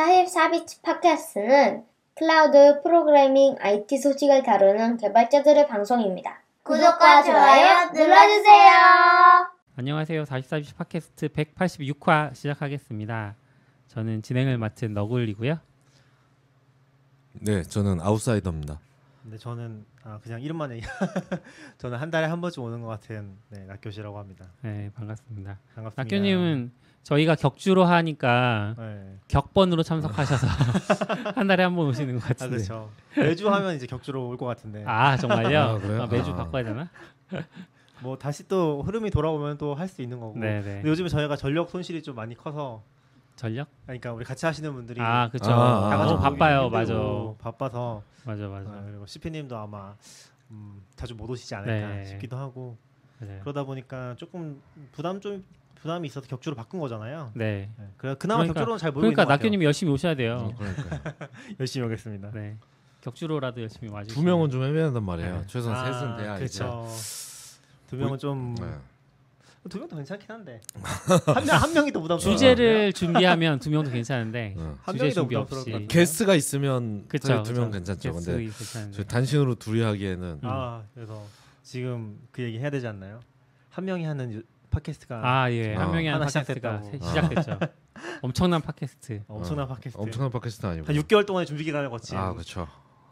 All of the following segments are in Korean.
44비치 팟캐스트는 클라우드 프로그래밍 IT 소식을 다루는 개발자들의 방송입니다. 구독과 좋아요 눌러주세요. 안녕하세요. 44비치 팟캐스트 186화 시작하겠습니다. 저는 진행을 맡은 너굴이고요. 네, 저는 아웃사이더입니다. 근데 저는 아, 그냥 이름만 얘기. 저는 한 달에 한 번쯤 오는 것 같은 네, 낙교씨라고 합니다. 네, 반갑습니다. 반갑습니다. 낙교님은 저희가 격주로 하니까 네. 격번으로 참석하셔서 한 달에 한 번 오시는 것아 같은데. 그렇죠. 매주 하면 이제 격주로 올 것 같은데. 아 정말요? 아, 그래요? 매주 아. 바꿔야 되나? 뭐 다시 또 흐름이 돌아오면 또 할 수 있는 거고. 네네. 근데 요즘에 저희가 전력 손실이 좀 많이 커서 전력? 그러니까 우리 같이 하시는 분들이 아 그렇죠. 아, 아, 아. 바빠요. 힘들고 맞아. 바빠서 맞아 맞아. 아, 그리고 CP님도 아마 음, 자주 못 오시지 않을까 네. 싶기도 하고 맞아요. 그러다 보니까 조금 부담 좀 부담이 있어서 격주로 바꾼 거잖아요. 네. 네. 그래 그나마 그러니까- 격주로는 잘 모이고 그러니까. 낙교님이 열심히 오셔야 돼요. 어, 그러니까 열심히 오겠습니다. 네. 격주로라도 열심히 와주시면. 두 명은 좀 애매하단 말이에요. 네. 최소한 아, 셋은 돼야 이제. 그렇죠. 두 명은 좀두 네. 명도 괜찮긴 한데 한 명 한 명이 더 부담스러워. 주제를 준비하면 두 명도 괜찮은데 네. 한 주제 명이 더 준비 부담스러울 없이 것 같아요. 게스트가 있으면 두명. 괜찮죠. 근데 괜찮은데. 저 단신으로 둘이 하기에는 음. 아 그래서 지금 그 얘기 해야 되지 않나요? 한 명이 하는 유- 팟캐스트가 아 예, 한 아. 명이 하는 하나 팟캐스트가 시작됐다고. 시작됐죠. 엄청난 팟캐스트. 엄청난 어, 팟캐스트. 엄청난 팟캐스트 아니고. 한 6개월 동안의 준비 기간을 거친 아 그렇죠.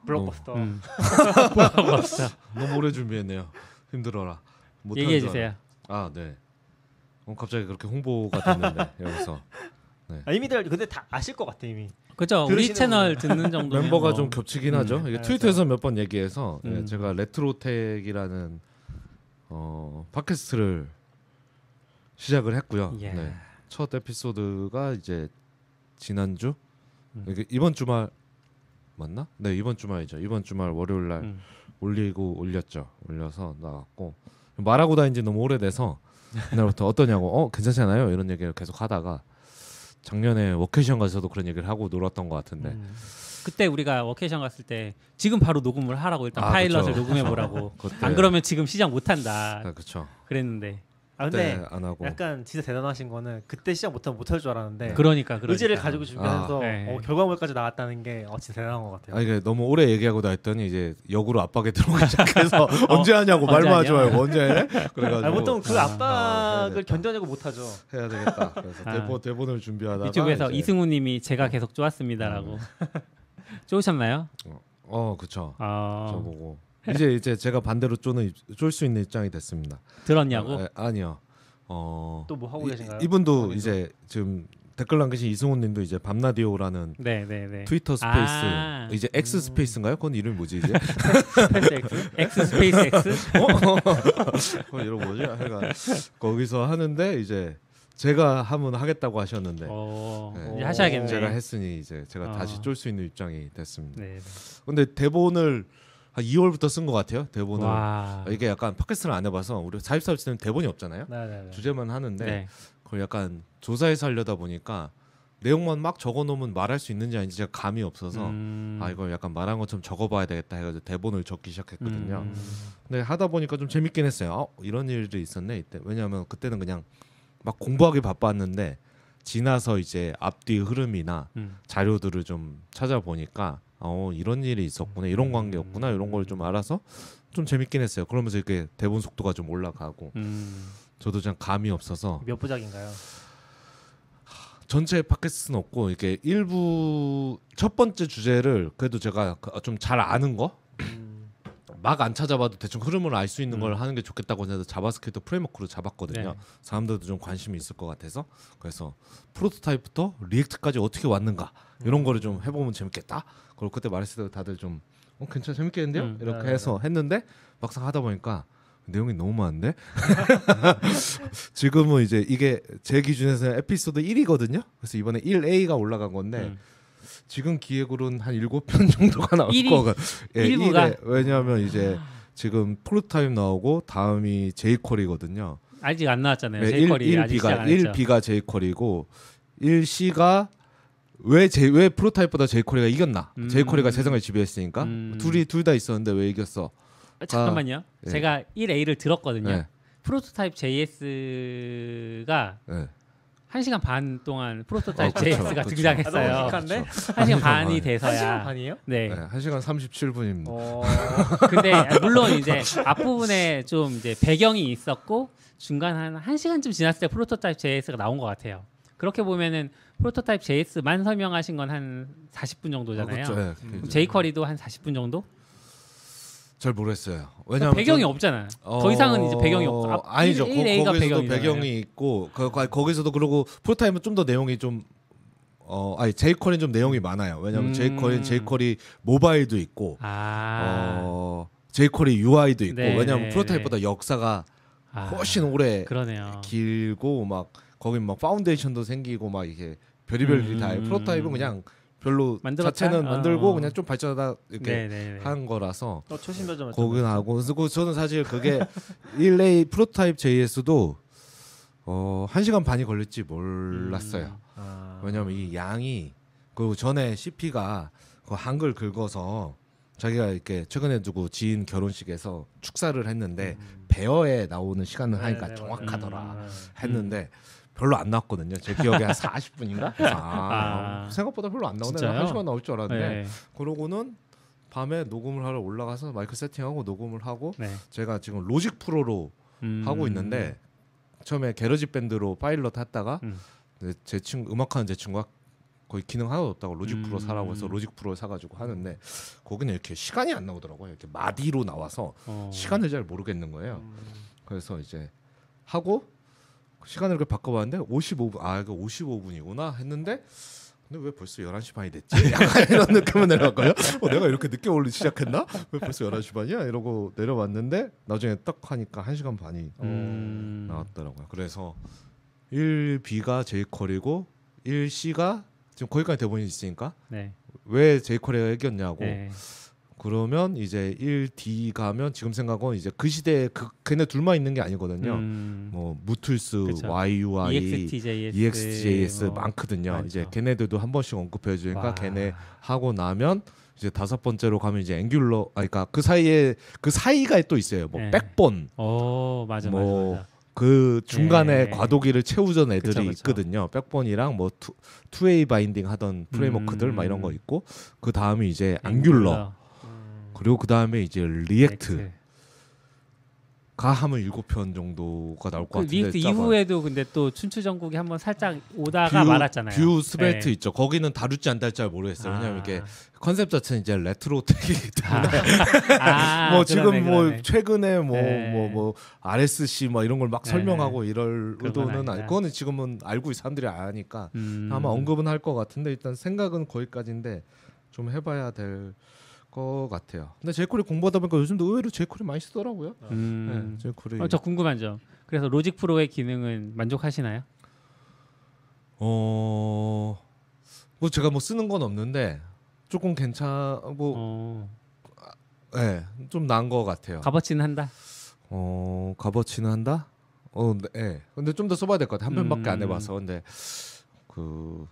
블록버스터. 음. 너무 오래 준비했네요. 힘들어라. 못하는 얘기해 줄 주세요. 알아. 아 네. 어, 갑자기 그렇게 홍보가 됐는데 여기서 아, 이미들 근데 다 아실 것 같아 이미. 그죠? 우리 들으시는 채널 듣는 정도 멤버가 좀 겹치긴 음. 하죠. 이게 네, 트위터에서 몇 번 얘기해서 예, 음. 제가 레트로텍이라는 어, 팟캐스트를 시작을 했고요. 예. 네. 첫 에피소드가 이제 지난주 음. 이번 주말 맞나? 네 이번 주말이죠. 이번 주말 월요일 날 음. 올리고 올렸죠. 올려서 나왔고 말하고 다닌 지 너무 오래돼서 그날부터 어떠냐고 어 괜찮잖아요 이런 얘기를 계속 하다가 작년에 워케이션 가서도 그런 얘기를 하고 놀았던 것 같은데 음. 그때 우리가 워케이션 갔을 때 지금 바로 녹음을 하라고 일단 아, 파일럿을. 녹음해 보라고. 안 그러면 지금 시작 못 한다. 아, 그쵸 그랬는데. 아 근데 안 하고 약간 진짜 대단하신 거는 그때 시작 못하면 못할 줄 알았는데 그러니까 그러니까. 의지를 가지고 준비해서 아, 네. 어, 결과물까지 나왔다는 게 어, 진짜 대단한 것 같아요. 아 이게 너무 오래 얘기하고 다 했더니 이제 역으로 압박에 들어오기 시작해서 언제 하냐고 언제 말만 하지 하냐? 말고 언제 해? 그래가지고 아, 보통 그 아, 아, 압박을. 견뎌내고 못하죠. 해야 되겠다. 그래서 아. 대본 대본을 준비하다가 유튜브에서 이제- 이승우님이 제가 계속 쪼았습니다라고. 쪼으셨나요? 어 그쵸 아, 저보고 이제 이제 제가 반대로 쪼는 쫄 수 있는 입장이 됐습니다. 들었냐고? 아, 아니요. 어 또 뭐 하고 이- 계신가요? 이 분도 거기서? 이제 지금 댓글 남기신 이승훈님도 이제 밤라디오라는 네, 네, 네. 트위터 Space 아. 이제 X 음. Space인가요? 그건 이름이 뭐지 이제? Space X? X Space X? 그건 이름 뭐지? 해가 거기서 하는데 이제 제가 하면 하겠다고 하셨는데 어, 네. 이제 하셔야겠네. 제가 했으니 이제 제가 어. 다시 쫄 수 있는 입장이 됐습니다. 네. 근데 대본을 한 2월부터 쓴 것 같아요. 대본을 와. 이게 약간 팟캐스트를 안 해봐서 우리 사입사입 때는 대본이 없잖아요. 네네네. 주제만 하는데 네. 그걸 약간 조사해서 하려다 보니까 내용만 막 적어놓으면 말할 수 있는지 아닌지 제가 감이 없어서 음. 아 이걸 약간 말한 것처럼 적어봐야 되겠다 해가지고 대본을 적기 시작했거든요. 음. 근데 하다 보니까 좀 재밌긴 했어요. 어, 이런 일들이 있었네 이때. 왜냐하면 그때는 그냥 막 공부하기 바빴는데 지나서 이제 앞뒤 흐름이나 음. 자료들을 좀 찾아보니까 어 이런 일이 있었구나 이런 관계였구나 이런 걸 좀 알아서 좀 재밌긴 했어요. 그러면서 이렇게 대본 속도가 좀 올라가고 음. 저도 그냥 감이 없어서 몇 부작인가요? 전체 팟캐스트는 없고 이렇게 일부 첫 번째 주제를 그래도 제가 좀 잘 아는 거 음, 막 안 찾아봐도 대충 흐름을 알 수 있는 음. 걸 하는 게 좋겠다고 해서 JavaScript framework로 잡았거든요. 네. 사람들도 좀 관심이 있을 것 같아서 그래서 Prototype부터 React까지 어떻게 왔는가 이런 거를 좀 해보면 재밌겠다. 그리고 그때 말했을 때 다들 좀 어, 괜찮 재밌겠는데요? 음. 이렇게 네네네. 해서 했는데 막상 하다 보니까 내용이 너무 많은데 지금은 이제 이게 제 기준에서는 에피소드 1이거든요. 그래서 이번에 1A가 올라간 건데 음. 지금 기획으로는 한 일곱 편 정도가 나올 일이- 거가 예, 일부가? 일에 왜냐하면 이제 지금 프로타입 나오고 다음이 제이퀄이거든요. 아직 안 나왔잖아요. 네, 아직 시작 1B가 안 했죠. 1B가 제이퀄이고 1C가 왜, 제, 왜 프로타입보다 제이퀄이가 이겼나? 음. 제이퀄이가 세상을 지배했으니까 음. 둘이 둘 다 있었는데 왜 이겼어? 아, 잠깐만요. 예. 제가 1A를 들었거든요. 네, 프로토타입 JS가 네. 한 시간 반 동안 프로토타입 어, JS가 그쵸. 등장했어요. 아, 너무 빡센데? 한 시간 반이 반이. 한 시간 돼서야. 반이에요? 네. 네, 1시간 37분입니다. 어. 근데 물론 이제 앞부분에 좀 이제 배경이 있었고 중간 한 1시간쯤 지났을 때 Prototype JS가 나온 것 같아요. 그렇게 보면은 Prototype JS만 설명하신 건 한 40분 정도잖아요. 그렇죠. 네, 그럼 그- jQuery도 한 40분 정도? 잘 모르겠어요. 왜냐면 배경이 좀- 없잖아. 어, 더 이상은 이제 배경이 없어. 앞- 아니죠. 1, 거, 1A가 거기서도 배경이잖아요. 배경이 있고 그, 거- 거기서도 그러고 Prototype은 좀 더 내용이 좀 어, 아니 jQuery 좀 내용이 많아요. 왜냐면 음. jQuery는 jQuery Mobile도 있고 아, 어, jQuery UI도 있고 네, 왜냐면 네, Prototype보다 역사가 아, 훨씬 오래 그러네요. 길고 막 거기 막 Foundation도 생기고 막 이게 별의별 일이 다 해요. 음. Prototype은 그냥 별로 만들었다? 자체는 만들고 어. 그냥 좀 발전하다 이렇게 네네. 한 거라서 어, 초심 별점 거긴 하고 그래서 그 저는 사실 그게 1A Prototype JS도 어, 1시간 반이 걸릴지 몰랐어요. 아. 왜냐면 이 양이 그 전에 CP가 그 한글 긁어서 자기가 이렇게 최근에 두고 지인 결혼식에서 축사를 했는데 배어에 나오는 시간을 하니까 네, 네, 정확하더라. 음. 했는데 별로 안 나왔거든요. 제 기억에 한 40분인가? 아, 아. 생각보다 별로 안 나오네. 진짜요? 한 시간 나올 줄 알았는데 네. 그러고는 밤에 녹음을 하러 올라가서 마이크 세팅하고 녹음을 하고 네. 제가 지금 로직 프로로 음. 하고 있는데 처음에 GarageBand로 파일럿 했다가 음. 제 친구 음악하는 제 친구가 거의 기능 하나도 없다고 Logic Pro 음. 사라고 해서 Logic Pro 사가지고 하는데 거기는 이렇게 시간이 안 나오더라고요. 이렇게 마디로 나와서 어. 시간을 잘 모르겠는 거예요. 음. 그래서 이제 하고 시간을 이렇게 바꿔봤는데 55분 아 이거 55분이구나 했는데 근데 왜 벌써 11시 반이 됐지? 이런 느낌을 내려왔거든요. 어, 내가 이렇게 늦게 올리 시작했나? 왜 벌써 11시 반이야? 이러고 내려왔는데 나중에 딱 하니까 1시간 반이 음. 나왔더라고요. 그래서 1B가 제이퀄이고 1C가 지금 거기까지 대본이 있으니까 네. 왜 제이퀄이가 이겼냐고 네. 그러면 이제 1D 가면 지금 생각은 이제 그 시대에 그 걔네 둘만 있는 게 아니거든요. 음. 뭐 무툴스, 그쵸. YUI, EXTJS, EXJS 뭐 많거든요. 많죠. 이제 걔네들도 한 번씩 언급해 주니까 와. 걔네 하고 나면 이제 다섯 번째로 가면 이제 Angular 아 그러니까 그 사이에 그 사이가 또 있어요. 뭐 네. Backbone 어 맞아 뭐 맞아 맞아. 그 중간에 네. 과도기를 채우던 애들이 그쵸, 그쵸. 있거든요. Backbone이랑 뭐 two, two-way binding 하던 framework들 음. 막 이런 거 있고 그 다음이 이제 Angular 음. 그리고 그 다음에 이제 React. 가 하면 일곱 편 정도가 나올 것 그 같은데 React. 이후에도 근데 또 춘추 전국이 한번 살짝 오다가 말았잖아요. Vue Svelte 네. 있죠. 거기는 다룰지 안 다룰지 잘 모르겠어요. 왜냐면 아. 이게 컨셉 자체는 이제 RetroTech이기 때문에 아, 뭐 그러네, 지금 뭐 그러네. 최근에 뭐 뭐뭐 네. RSC 뭐 이런 걸 막 네. 설명하고 이럴 그건 의도는 아니다. 아니 그거는 지금은 알고 사람들이 아니까 음. 아마 언급은 할 것 같은데 일단 생각은 거기까지인데 좀 해봐야 될 것 같아요. 근데 jQuery 공부하다 보니까 요즘도 의외로 jQuery 많이 쓰더라고요. 음. 네, jQuery 어, 저 궁금한 점. 그래서 Logic Pro의 기능은 만족하시나요? 어, 뭐 제가 뭐 쓰는 건 없는데 조금 괜찮 뭐 어, 예, 좀 나은 것 같아요. 값어치는 한다. 어, 값어치는 한다? 어, 네. 예. 근데 좀 더 써봐야 될 것 같아. 한 편밖에 안 음. 해봐서. 근데 그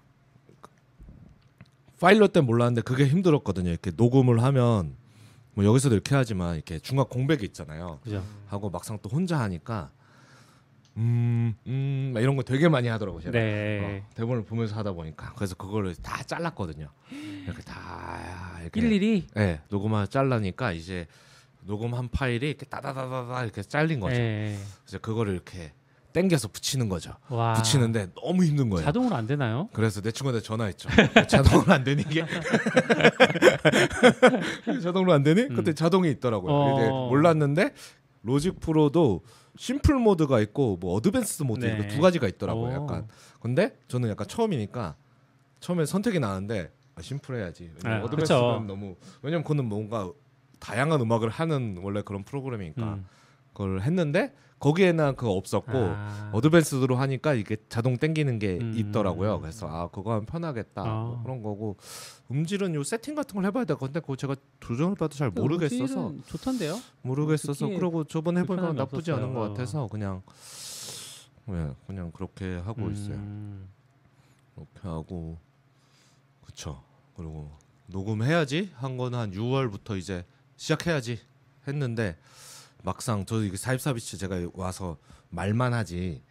파일럿 때 몰랐는데 그게 힘들었거든요. 이렇게 녹음을 하면 뭐 여기서도 이렇게 하지만 이렇게 중간 공백이 있잖아요. 그죠? 하고 막상 또 혼자 하니까 음, 음, 막 이런 거 되게 많이 하더라고요. 제가. 네. 어, 대본을 보면서 하다 보니까 그래서 그거를 다 잘랐거든요. 이렇게 다 이렇게 일일이 네, 녹음을 잘라니까 이제 녹음한 파일이 이렇게 따다다다다 이렇게 잘린 거죠. 네. 그래서 그거를 이렇게 땡겨서 붙이는 거죠. 와. 붙이는데 너무 힘든 거예요. 자동으로 안 되나요? 그래서 내 친구한테 전화했죠. 자동으로 안 되니 이게? 자동으로 안 되니? 그때 자동이 있더라고요. 음. 어. 몰랐는데 Logic Pro도 simple 모드가 있고 뭐 advanced 모드 네. 이렇게 두 가지가 있더라고요. 오. 약간. 근데 저는 약간 처음이니까 처음에 선택이 나는데 아, simple 해야지. 왜냐면 아, advanced는 그쵸. 너무 왜냐면 그거는 뭔가 다양한 음악을 하는 원래 그런 프로그램이니까 음. 그걸 했는데 거기에는 그거 없었고 아. advanced로 하니까 이게 자동 땡기는 게 음. 있더라고요. 그래서 아 그거 하면 편하겠다 아. 뭐 그런 거고 음질은 요 세팅 같은 걸 해봐야 될 건데 그거 제가 조정을 봐도 잘그 모르겠어서 음질은 좋던데요? 모르겠어서 그러고 저번 해보니까 나쁘지 않은 것 없었어요. 같아서 그냥 예 그냥 그렇게 하고 있어요. 음. 그렇게 하고 그쵸 그리고 녹음해야지 한 거는 한 6월부터 이제 시작해야지 했는데 막상 저 이게 사입사비치 제가 와서 말만 하지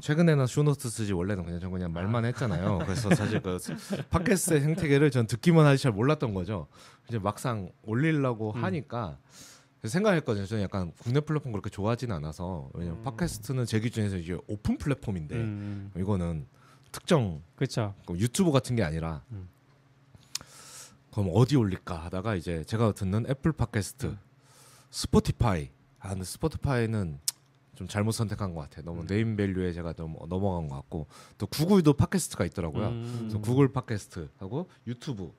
최근에는 쇼노트 쓰지 원래는 그냥 전 그냥 말만 했잖아요. 그래서 사실 그 팟캐스트의 생태계를 전 듣기만 하지 잘 몰랐던 거죠. 이제 막상 올리려고 음. 하니까 생각했거든요. 저는 약간 국내 플랫폼 그렇게 좋아하진 않아서 왜냐면 팟캐스트는 제 기준에서 이게 오픈 플랫폼인데 음, 이거는 특정 그렇죠. 그 유튜브 같은 게 아니라 음. 그럼 어디 올릴까 하다가 이제 제가 듣는 애플 팟캐스트, 음. 스포티파이. 아 근데 스포티파이는 좀 잘못 선택한 것 같아요. 음. 너무 네임 밸류에 제가 너무 넘어간 것 같고 또 구글도 팟캐스트가 있더라고요. 음. 그래서 구글 팟캐스트 하고 유튜브.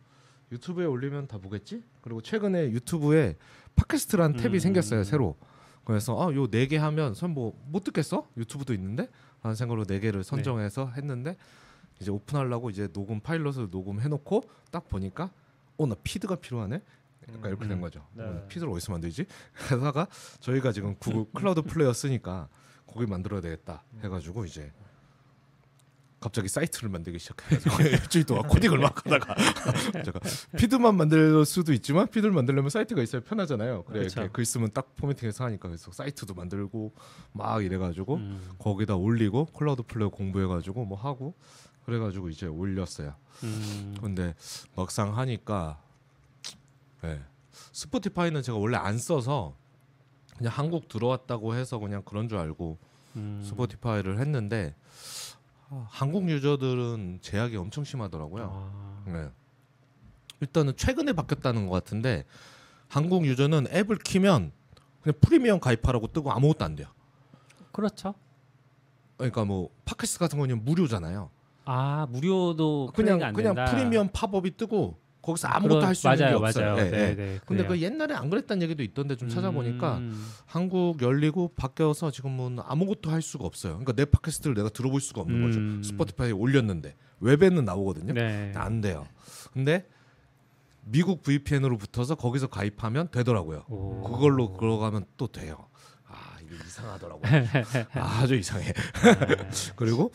유튜브에 올리면 다 보겠지? 그리고 최근에 유튜브에 팟캐스트라는 탭이 음. 생겼어요 새로. 그래서 아 요 네 개 하면 설마 못 듣겠어? 유튜브도 있는데 하는 생각으로 네 개를 선정해서 했는데 이제 오픈하려고 이제 녹음 파일럿을 녹음해놓고 딱 보니까 어 나 feed가 필요하네. 약간 이렇게 된 음. 거죠. 네. 어, feed를 어디서 만들지? 하다가 저희가 지금 구글 Cloudflare 쓰니까 거기 만들어야 되겠다 해가지고 이제 갑자기 사이트를 만들기 시작해가지고 일주일 동안 코딩을 막 하다가 제가 feed만 만들 수도 있지만 feed를 만들려면 사이트가 있어야 편하잖아요. 그래 그렇죠. 이렇게 글 쓰면 딱 formatting해서 하니까 그래서 사이트도 만들고 막 이래가지고 음, 거기다 올리고 Cloudflare 공부해가지고 뭐 하고 그래가지고 이제 올렸어요. 음, 근데 막상 하니까 네. 스포티파이는 제가 원래 안 써서 그냥 한국 들어왔다고 해서 그냥 그런 줄 알고 음. 스포티파이를 했는데 아, 한국 유저들은 제약이 엄청 심하더라고요. 아, 네. 일단은 최근에 바뀌었다는 것 같은데 한국 유저는 앱을 키면 그냥 프리미엄 가입하라고 뜨고 아무것도 안 돼요. 그렇죠. 그러니까 뭐 팟캐스트 같은 거는 무료잖아요. 아 무료도 그냥 그냥 된다. 프리미엄 팝업이 뜨고 거기서 아무것도 할 수 있는 맞아요, 게 없어요. 맞아요. 예, 예. 네, 네, 근데. 그 옛날에 안 그랬다는 얘기도 있던데 좀 찾아보니까 음, 한국 열리고 바뀌어서 지금은 아무것도 할 수가 없어요. 그러니까 내 팟캐스트를 내가 들어볼 수가 없는 음. 거죠. 스포티파이에 올렸는데 웹에는 나오거든요. 네. 안 돼요. 근데 미국 VPN으로 붙어서 거기서 가입하면 되더라고요. 오. 그걸로 들어가면 또 돼요. 아 이게 이상하더라고요. 아주 이상해. 그리고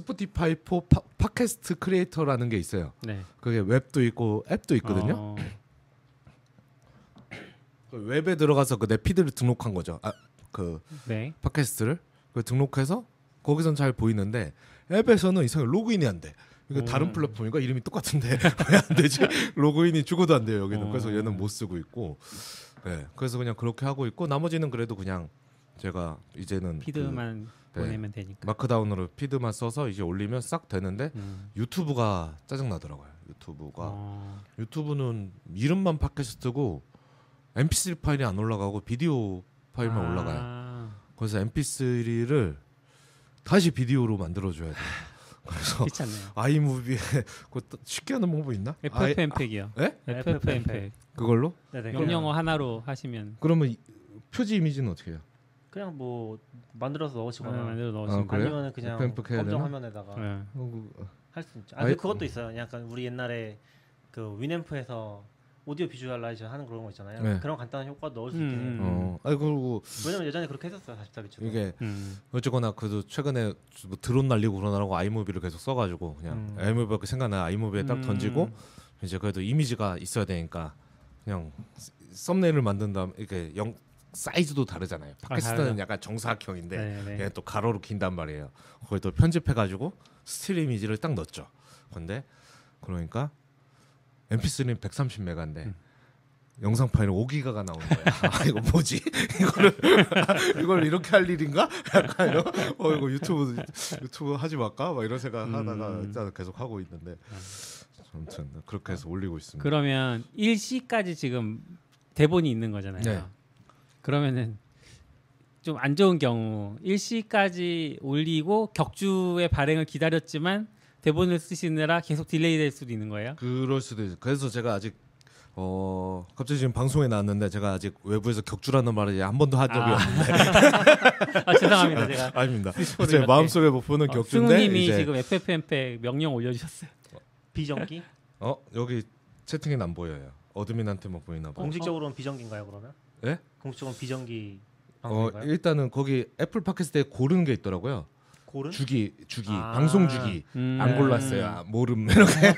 Spotify for Po, Podcast Creator라는 게 있어요. 네. 그게 웹도 있고 앱도 있거든요. 어, 그 웹에 들어가서 그 내 feed를 등록한 거죠. 아, 그 네. 팟캐스트를 그 등록해서 거기선 잘 보이는데 앱에서는 이상하게 로그인이 안 돼. 이거 음. 다른 플랫폼인가 이름이 똑같은데 왜 안 되지? 로그인이 죽어도 안 돼요 여기는. 그래서 어. 얘는 못 쓰고 있고. 네, 그래서 그냥 그렇게 하고 있고 나머지는 그래도 그냥 제가 이제는 그 피드만 네. 보내면 되니까. 마크다운으로 피드만 써서 이제 올리면 싹 되는데 음. 유튜브가 짜증 나더라고요. 유튜브가 어, 유튜브는 이름만 팟캐스트고 MP3 파일이 안 올라가고 비디오 파일만 아, 올라가요. 그래서 MP3를 다시 비디오로 만들어줘야 돼요. 그래서. 아이무비에 또 쉽게 하는 방법 있나? FFmpeg이요. 예? FFmpeg. 그걸로? 네네. 명령어 하나로 하시면 그러면 이- 표지 이미지는 어떻게 해요? 그냥 뭐 만들어서 넣으시거나 아, 만들어 아, 넣으시면 그래요? 아니면 그냥 해야 검정 되나? 화면에다가 네. 할 수 있죠. 아, 아이- 근데 그것도 있어요. 약간 우리 옛날에 그 위앰프에서 audio visualizer 하는 그런 거 있잖아요. 네. 그런 간단한 효과 넣을 수 음, 있긴 해요. 음. 어, 아니 그리고 왜냐면 예전에 그렇게 했었어요. 44bits도. 이게 음. 어쨌거나 그래도 최근에 뭐 드론 날리고 그러느라고 iMovie를 계속 써가지고 그냥 음. iMovie가 생각나 iMovie에 딱 음. 던지고 이제 그래도 이미지가 있어야 되니까 그냥 썸네일을 만든 다음 이렇게 영상 사이즈도 다르잖아요. 팟캐스트는 다르죠. 약간 정사각형인데 네, 네. 얘는 또 가로로 긴단 말이에요. 그걸 또 편집해가지고 스틸 이미지를 딱 넣었죠. 근데 그러니까 MP3는 130메가인데 음. 영상 파일은 5기가가 나오는 거야. 아 이거 뭐지? 이거를 이걸 이렇게 할 일인가? 약간 이런 어 이거 유튜브 유튜브 하지 말까? 막 이런 생각 하다가 음. 일단 계속 하고 있는데 아무튼 그렇게 해서 올리고 있습니다. 그러면 1시까지 지금 대본이 있는 거잖아요. 네. 그러면은 좀 안 좋은 경우 1시까지 올리고 격주의 발행을 기다렸지만 대본을 쓰시느라 계속 delay 될 수도 있는 거예요. 그럴 수도 있어요. 그래서 제가 아직 어 갑자기 지금 방송에 나왔는데 제가 아직 외부에서 격주라는 말을 한 번도 한 적이 아. 없는데 아, 죄송합니다. 제가 아닙니다. 스포를 제 이렇게. 마음속에 못 보는 어, 격주인데 승우님이 이제 지금 FFmpeg 명령 올려주셨어요. 비정기? 어 여기 채팅엔 안 보여요. admin한테만 보이나 봐. 공식적으로는 비정기인가요 그러면? 예? 공식적으로는 비정기 어 방송인가요? 일단은 거기 애플 팟캐스트에 고르는 게 있더라고요. 고른? 주기 주기 아. 방송 주기 음. 안 골랐어요. 아, 모름 이렇게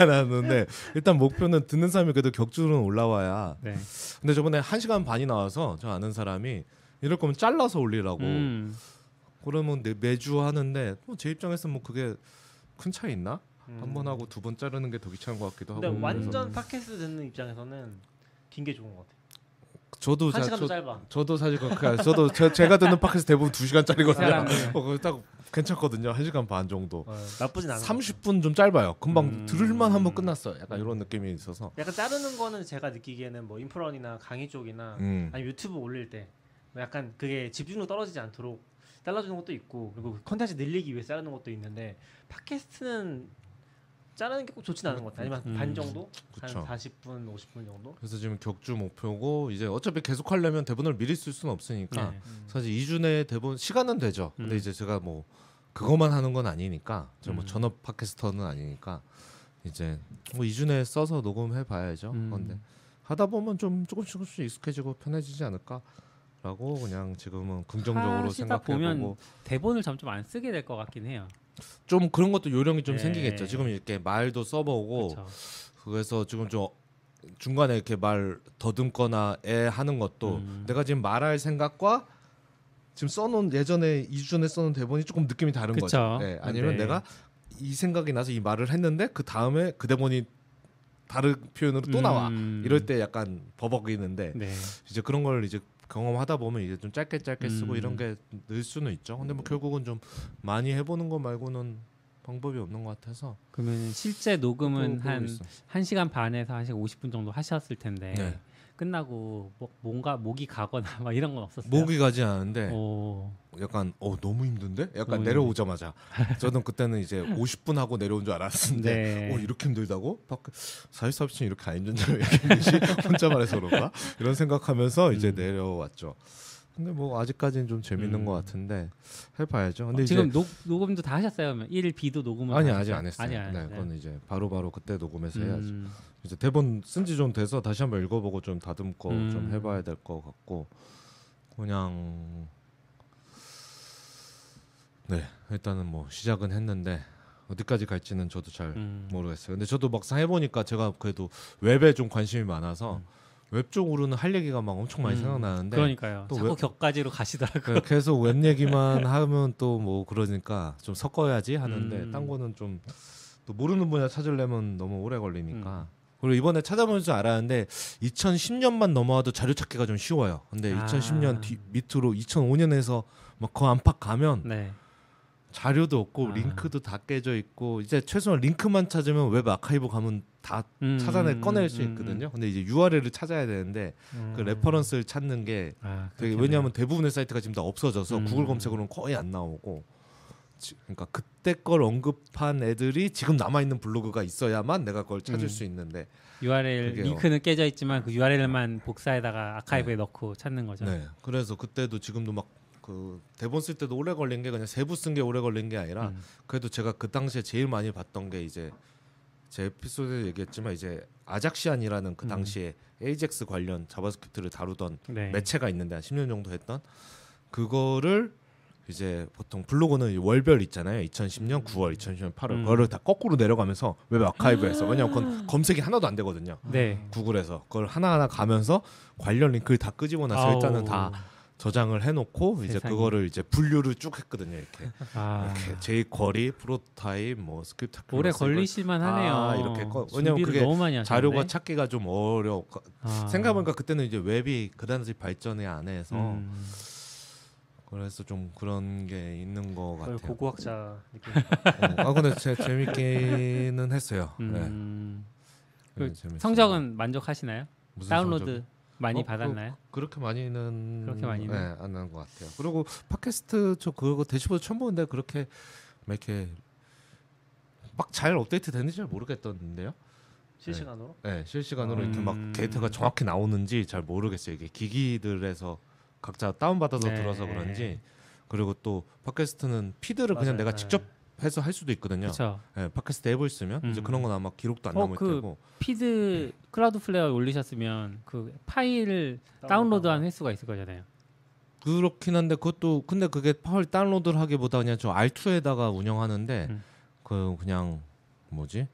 해놨는데 일단 목표는 듣는 사람이 그래도 격주는 올라와야. 네. 근데 저번에 한 시간 반이 나와서 저 아는 사람이 이럴 거면 잘라서 올리라고 음. 그러면 내, 매주 하는데 뭐제 입장에서 뭐 그게 큰 차이 있나? 한번 하고 두 번 자르는 게 더 귀찮은 것 같기도 음. 근데 하고. 완전 그래서 팟캐스트 듣는 입장에서는 긴 게 좋은 것 같아. 저도 한 자, 시간도 저, 짧아. 저도 사실 그 그- 저도 제, 제가 듣는 팟캐스트 대부분 두 시간짜리거든요. 어, 딱 괜찮거든요. 한 시간 반 정도. 어, 나쁘진 않아. 30분 좀 짧아요. 금방 음. 들을만 한번 끝났어. 약간 이런 느낌이 있어서. 약간 자르는 거는 제가 느끼기에는 뭐 인프런이나 강의 쪽이나 음. 아니 유튜브 올릴 때뭐 약간 그게 집중력 떨어지지 않도록 잘라주는 것도 있고 그리고 컨텐츠 늘리기 위해 자르는 것도 있는데 팟캐스트는 자르는 게 꼭 좋진 않은 것 같아요. 아니면 음. 반 정도 그쵸. 한 40분, 50분 정도. 그래서 지금 격주 목표고 이제 어차피 계속 하려면 대본을 미리 쓸 수는 없으니까 네. 사실 2주 내에 대본 시간은 되죠. 근데 음. 이제 제가 뭐 그것만 하는 건 아니니까 저뭐 음. 전업 팟캐스터는 아니니까 이제 뭐 2주 내에 써서 녹음해 봐야죠. 음. 근데 하다 보면 좀 조금씩 조금씩 익숙해지고 편해지지 않을까 라고 그냥 지금은 긍정적으로 하시다 생각해 보고 보면 대본을 점점 안 쓰게 될 것 같긴 해요. 좀 그런 것도 요령이 좀 네. 생기겠죠. 지금 이렇게 말도 써보고 그렇죠. 그래서 지금 좀 중간에 이렇게 말 더듬거나 애 하는 것도 음. 내가 지금 말할 생각과 지금 써놓은 예전에 2주 전에 써놓은 대본이 조금 느낌이 다른 그쵸. 거죠. 네, 아니면 네. 내가 이 생각이 나서 이 말을 했는데 그 다음에 그 대본이 다른 표현으로 또 나와. 음. 이럴 때 약간 버벅이는데 네. 이제 그런 걸 이제 경험하다 보면 이제 좀 짧게 짧게 쓰고 음. 이런 게 늘 수는 있죠. 근데 뭐 결국은 좀 많이 해보는 거 말고는 방법이 없는 것 같아서 그러면 실제 녹음은 그러고 한 있어. 1시간 반에서 1시간 50분 정도 하셨을 텐데 네. 끝나고 뭐, 뭔가 목이 가거나 막 이런 건 없었어요. 목이 가지 않은데 오. 약간 어 너무 힘든데? 약간 너무 내려오자마자 저는 그때는 이제 50분 하고 내려온 줄 알았는데 네. 어 이렇게 힘들다고? 밖에 사실사업층 이렇게 안 힘든 줄 얘기했는지 혼자 말해서 그런가? 이런 생각하면서 이제 음. 내려왔죠. 근데 뭐 아직까지는 좀 재밌는 음. 것 같은데 해봐야죠. 근데 어, 지금 녹, 녹음도 다 하셨어요? 그러면 1, B도 녹음을 아니 다 아직? 안 했어요. 아직 안 네, 했어요. 그건 이제 바로 바로 그때 녹음해서 해야죠. 음. 이제 대본 쓴 지 좀 돼서 다시 한번 읽어보고 좀 다듬고 음. 좀 해봐야 될 것 같고 그냥 네 일단은 뭐 시작은 했는데 어디까지 갈지는 저도 잘 음. 모르겠어요. 근데 저도 막상 해보니까 제가 그래도 웹에 좀 관심이 많아서 음. 웹 쪽으로는 할 얘기가 막 엄청 많이 음. 생각나는데 그러니까요. 또 자꾸 왜- 곁가지로 가시더라고요. 그 계속 웹 얘기만 하면 또 뭐 그러니까 좀 섞어야지 하는데 음. 딴 거는 좀 또 모르는 분야 찾으려면 너무 오래 음. 걸리니까 그리고 이번에 찾아보면서 알았는데 2010년만 넘어와도 자료 찾기가 좀 쉬워요. 근데 아. 2010년 뒤 밑으로 2005년에서 막 그 안팎 가면 네. 자료도 없고 아. 링크도 다 깨져 있고 이제 최소한 링크만 찾으면 웹 아카이브 가면 다 음, 찾아내 음, 꺼낼 수 음, 있거든요. 근데 이제 URL을 찾아야 되는데 그 음. reference를 찾는 게 아, 되게. 왜냐하면 대부분의 사이트가 지금 다 없어져서 음. 구글 검색으로는 거의 안 나오고 지- 그러니까 그때 걸 언급한 애들이 지금 남아 있는 블로그가 있어야만 내가 그걸 찾을 음. 수 있는데 URL 그게요. 링크는 깨져 있지만 그 URL만 복사해다가 아카이브에 넣고 찾는 거죠. 네 그래서 그때도 지금도 막 그 대본 쓸 때도 오래 걸린 게 그냥 세부 쓴 게 오래 걸린 게 아니라 음. 그래도 제가 그 당시에 제일 많이 봤던 게 이제 제 에피소드에 얘기했지만 이제 Ajaxian이라는 그 음. 당시에 AJAX 관련 JavaScript를 다루던 네. 매체가 있는데 한 10년 정도 했던 그거를 이제 보통 블로그는 월별 있잖아요. 2010년 9월, 2010년 8월 음. 그거를 다 거꾸로 내려가면서 웹 아카이브에서 왜냐면 그건 검색이 하나도 안 되거든요. 네. 구글에서 그걸 하나하나 가면서 관련 링크를 다 끄집어 놔서. 일단은 다 저장을 해놓고 이제 세상에. 그거를 이제 분류를 쭉 했거든요. 이렇게, 아, 이렇게 jQuery, Prototype, 뭐 스크립트 오래 걸리실만 하네요. 아, 이렇게 꺼- 왜냐면 그게 너무 많이 하셨네. 자료가 찾기가 좀 어려. 아. 생각해보니까 그때는 이제 웹이 그다지 발전이 안 해서 음. 그래서 좀 그런 게 있는 것 거의 같아요. 고고학자 느낌. 어, 아 근데 제, 재밌기는 했어요. 음. 네. 그 네, 재밌어요. 성적은 만족하시나요? 다운로드 성적? 많이 어, 받았나요? 그 렇게 많이는 그렇게 많이는? 네, 안 하는 것 같아요. 그리고 팟캐스트 저 그거 대시보드 처음 보는데 그렇게 막 이렇게 막 잘 업데이트 되는지 잘 모르겠던데요. 실시간으로. 네, 실시간으로 이렇게 음. 막 데이터가 정확히 나오는지 잘 모르겠어요. 이게 기기들에서 각자 다운 받아서 네. 들어서 그런지 그리고 또 팟캐스트는 feed를 그냥 맞아요. 내가 네. 직접 해서 할 수도 있거든요. 그렇죠. 네, 팟캐스트 앱을 쓰면 이제 음. 그런 건 아마 기록도 안 어, 남을 그 테고 feed Cloudflare 올리셨으면 그 파일을 다운로드한 횟수가 있을 거잖아요. 그렇긴 한데 그것도 근데 그게 파일 다운로드를 하기보다 그냥 저 R2에다가 운영하는데 음. 그 그냥 뭐지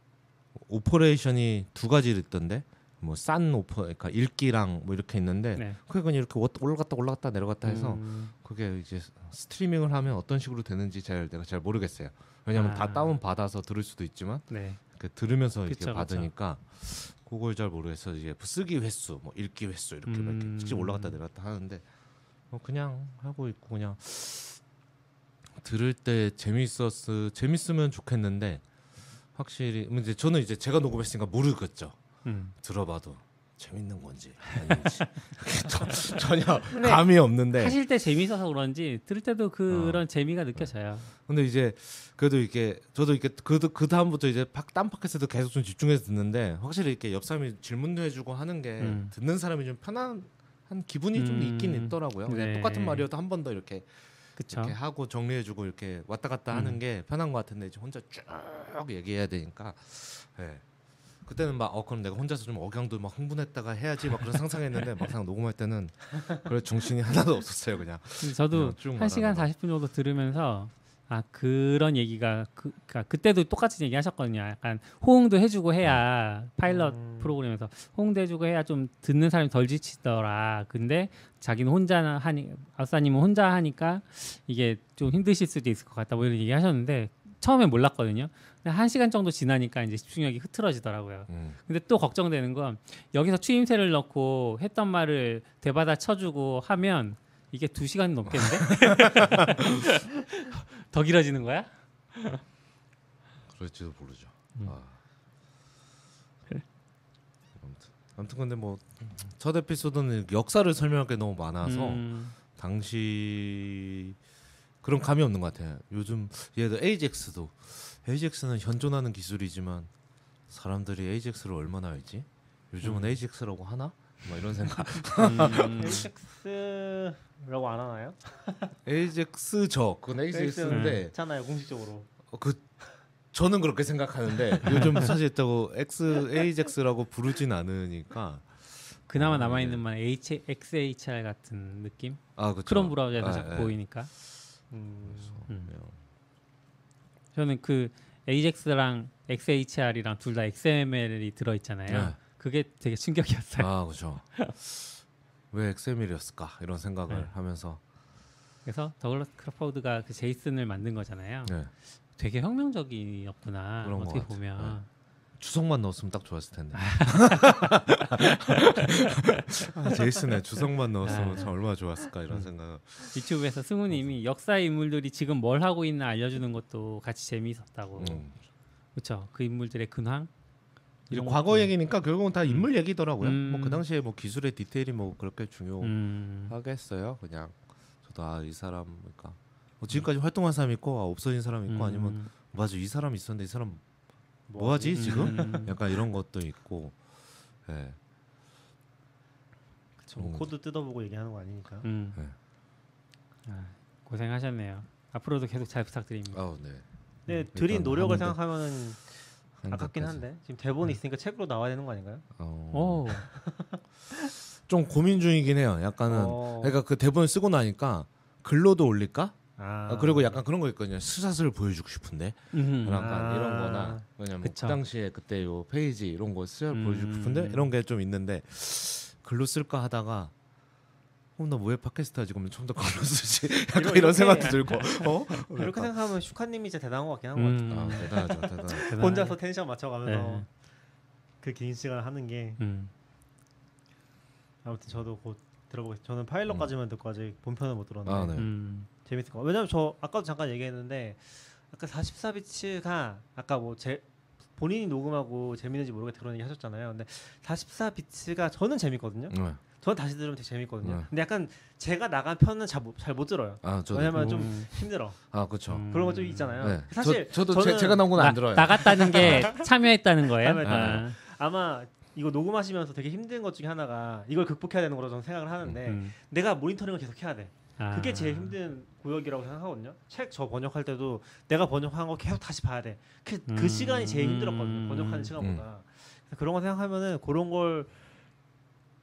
operation이 두 가지 있던데 뭐 싼 oper 그러니까 읽기랑 뭐 이렇게 있는데 네. 그게 그냥 이렇게 워- 올라갔다 올라갔다 내려갔다 해서 음, 그게 이제 스트리밍을 하면 어떤 식으로 되는지 잘 내가 잘 모르겠어요. 왜냐면 다 아. 다운 받아서 들을 수도 있지만 네. 그 들으면서 이렇게 그쵸. 받으니까 그걸 잘 모르겠어. 이제 쓰기 횟수, 뭐 읽기 횟수 이렇게 막 이렇게 음. 직접 올라갔다 내려갔다 하는데 뭐 그냥 하고 있고 그냥 들을 때 재밌었어 재밌으면 좋겠는데 확실히 뭐 이제 저는 이제 제가 녹음했으니까 모르겠죠. 음. 들어봐도 재밌는 건지 아닌지 저- 전혀 감이 없는데 하실 때 재미있어서 그런지 들을 때도 그런 재미가 느껴져요. 근데 이제 그래도 이게 저도 이렇게 그그 그 다음부터 이제 팍- 딴 팟캐스트도 계속 좀 집중해서 듣는데 확실히 이렇게 옆 사람이 질문도 해주고 하는 게 음. 듣는 사람이 좀 편한 한 기분이 좀 음. 있긴 있더라고요. 네. 똑같은 말이어도 한 번 더 이렇게 그쵸? 이렇게 하고 정리해주고 이렇게 왔다 갔다 하는 음. 게 편한 것 같은데 이제 혼자 쭉 얘기해야 되니까 예. 그때는 막 어 그럼 내가 혼자서 좀 억양도 막 흥분했다가 해야지 막 그런 상상했는데 막상 녹음할 때는 그래 정신이 하나도 없었어요 그냥 저도 그냥 한 시간 말하는 40분 정도 들으면서 아 그런 얘기가 그 그러니까 그때도 똑같은 얘기 하셨거든요. 약간 호응도 해주고 해야 파일럿 음. 프로그램에서 호응도 해주고 해야 좀 듣는 사람이 덜 지치더라. 근데 자기는 혼자 하니 아우사님은 혼자 하니까 이게 좀 힘드실 수도 있을 것 같다. 뭐 이런 얘기 하셨는데 처음엔 몰랐거든요. 한 시간 정도 지나니까 이제 집중력이 흐트러지더라고요. 음. 근데 또 걱정되는 건 여기서 추임새를 넣고 했던 말을 되받아 쳐주고 하면 이게 두 시간이 넘겠는데? 더 길어지는 거야? 그럴지도 모르죠. 음. 아. 아무튼, 아무튼 근데 뭐 첫 에피소드는 역사를 설명할 게 너무 많아서 음, 당시 그런 감이 없는 것 같아요. 요즘 얘들 AJAX도 AJAX는 현존하는 기술이지만 사람들이 AJAX를 얼마나 알지? 요즘은 음. AJAX라고 하나? 뭐 이런 생각. 음, AJAX라고 안 하나요? AJAX죠. 그건 AJAX인데 있잖아요 공식적으로. 어, 그 저는 그렇게 생각하는데 요즘 사실 있다고 X AJAX라고 부르진 않으니까 그나마 어, 남아 예. 있는 말 H, XHR 같은 느낌? 아 그렇죠. 크롬 브라우저에서 아, 자꾸 예. 보이니까. 음. 저는 그 AJAX랑 XHR이랑 둘 다 XML이 들어 있잖아요. 네. 그게 되게 충격이었어요. 아 그렇죠. 왜 XML이었을까 이런 생각을 네. 하면서 그래서 더글라스 크로포드가 그 제이슨을 만든 거잖아요. 네. 되게 혁명적이었구나. 어떻게. 보면. 주석만 넣었으면 딱 좋았을 텐데. 아, 제이슨의 주석만 넣었으면 아. 참 얼마나 좋았을까 이런 음. 생각. 유튜브에서 승우님이 역사의 인물들이 지금 뭘 하고 있나 알려주는 것도 같이 재미있었다고. 음. 그렇죠. 그 인물들의 근황. 이런 과거 것도- 얘기니까 결국은 다 인물 얘기더라고요. 음. 뭐그 당시에 뭐 기술의 디테일이 뭐 그렇게 음. 중요하겠어요. 그냥 저도 아 이 사람 그러니까 뭐 지금까지 활동한 사람 있고 아, 없어진 사람 있고 아니면 음. 맞아 이 사람 있었는데 이 사람 뭐하지 음. 지금? 음. 약간 이런 것도 있고. 예. 그쵸, 뭐 코드 뜯어보고 얘기하는 거 아니니까. 음. 네. 아, 고생하셨네요. 앞으로도 계속 잘 부탁드립니다. 아우 네. 근데 음, 드린 노력을 하는데. 생각하면은 아깝긴. 한데 지금 대본이 있으니까 책으로 나와야 되는 거 아닌가요? 어. 오. 좀 고민 중이긴 해요. 약간은 어. 그러니까 그 대본을 쓰고 나니까 글로도 올릴까? 아, 아, 그리고 약간 그런 거 있거든요. 스샷을 보여주고 싶은데 음. 약간 아. 이런-거나 왜냐면 그쵸. 그 당시에 그때 요 페이지 이런 거 스샷 음. 보여주고 싶은데 이런 게 좀 있는데 글로 쓸까 하다가 어, 나왜 팟캐스트 하지? 그러면 좀더 글로 쓰지. 약간 이렇게- 이런 생각도 들고. 어? 이렇게 생각하면 슈카님이 진짜 대단한 것 같긴 한것 같아요. 음. 아 대단하죠, 대단. 혼자서 텐션 맞춰가면서 네. 그긴 시간을 하는 게 음. 아무튼 저도 곧 들어보겠습니다. 저는 파일럿까지만 듣고 아직 본편은 못 들었는데 아 네. 음. 재밌을 것 같아요. 왜냐면 저 아까도 잠깐 얘기했는데 아까 44비츠가 아까 뭐 제 본인이 녹음하고 재밌는지 모르겠다 그런 얘기 하셨잖아요. 근데 44비츠가 저는 재밌거든요. 네. 저는 다시 들으면 되게 재밌거든요. 네. 근데 약간 제가 나간 편은 잘못 들어요. 아 저도. 왜냐면 좀 음. 힘들어. 아 그렇죠. 음. 그런 거 좀 있잖아요. 네. 사실 저, 도 저는 제가 나온 건안 나- 들어요. 나갔다는 게 참여했다는 거예요. 참여했다는 아. 아마 이거 녹음하시면서 되게 힘든 것 중에 하나가 이걸 극복해야 되는 거로 저는 생각을 하는데 음. 내가 모니터링을 계속 해야 돼. 아. 그게 제일 힘든 구역이라고 생각하거든요. 책 저 번역할 때도 내가 번역한 거 계속 다시 봐야 돼. 그, 그 음. 시간이 제일 힘들었거든요. 번역하는 시간보다. 그래서 그런 거 생각하면은 그런 걸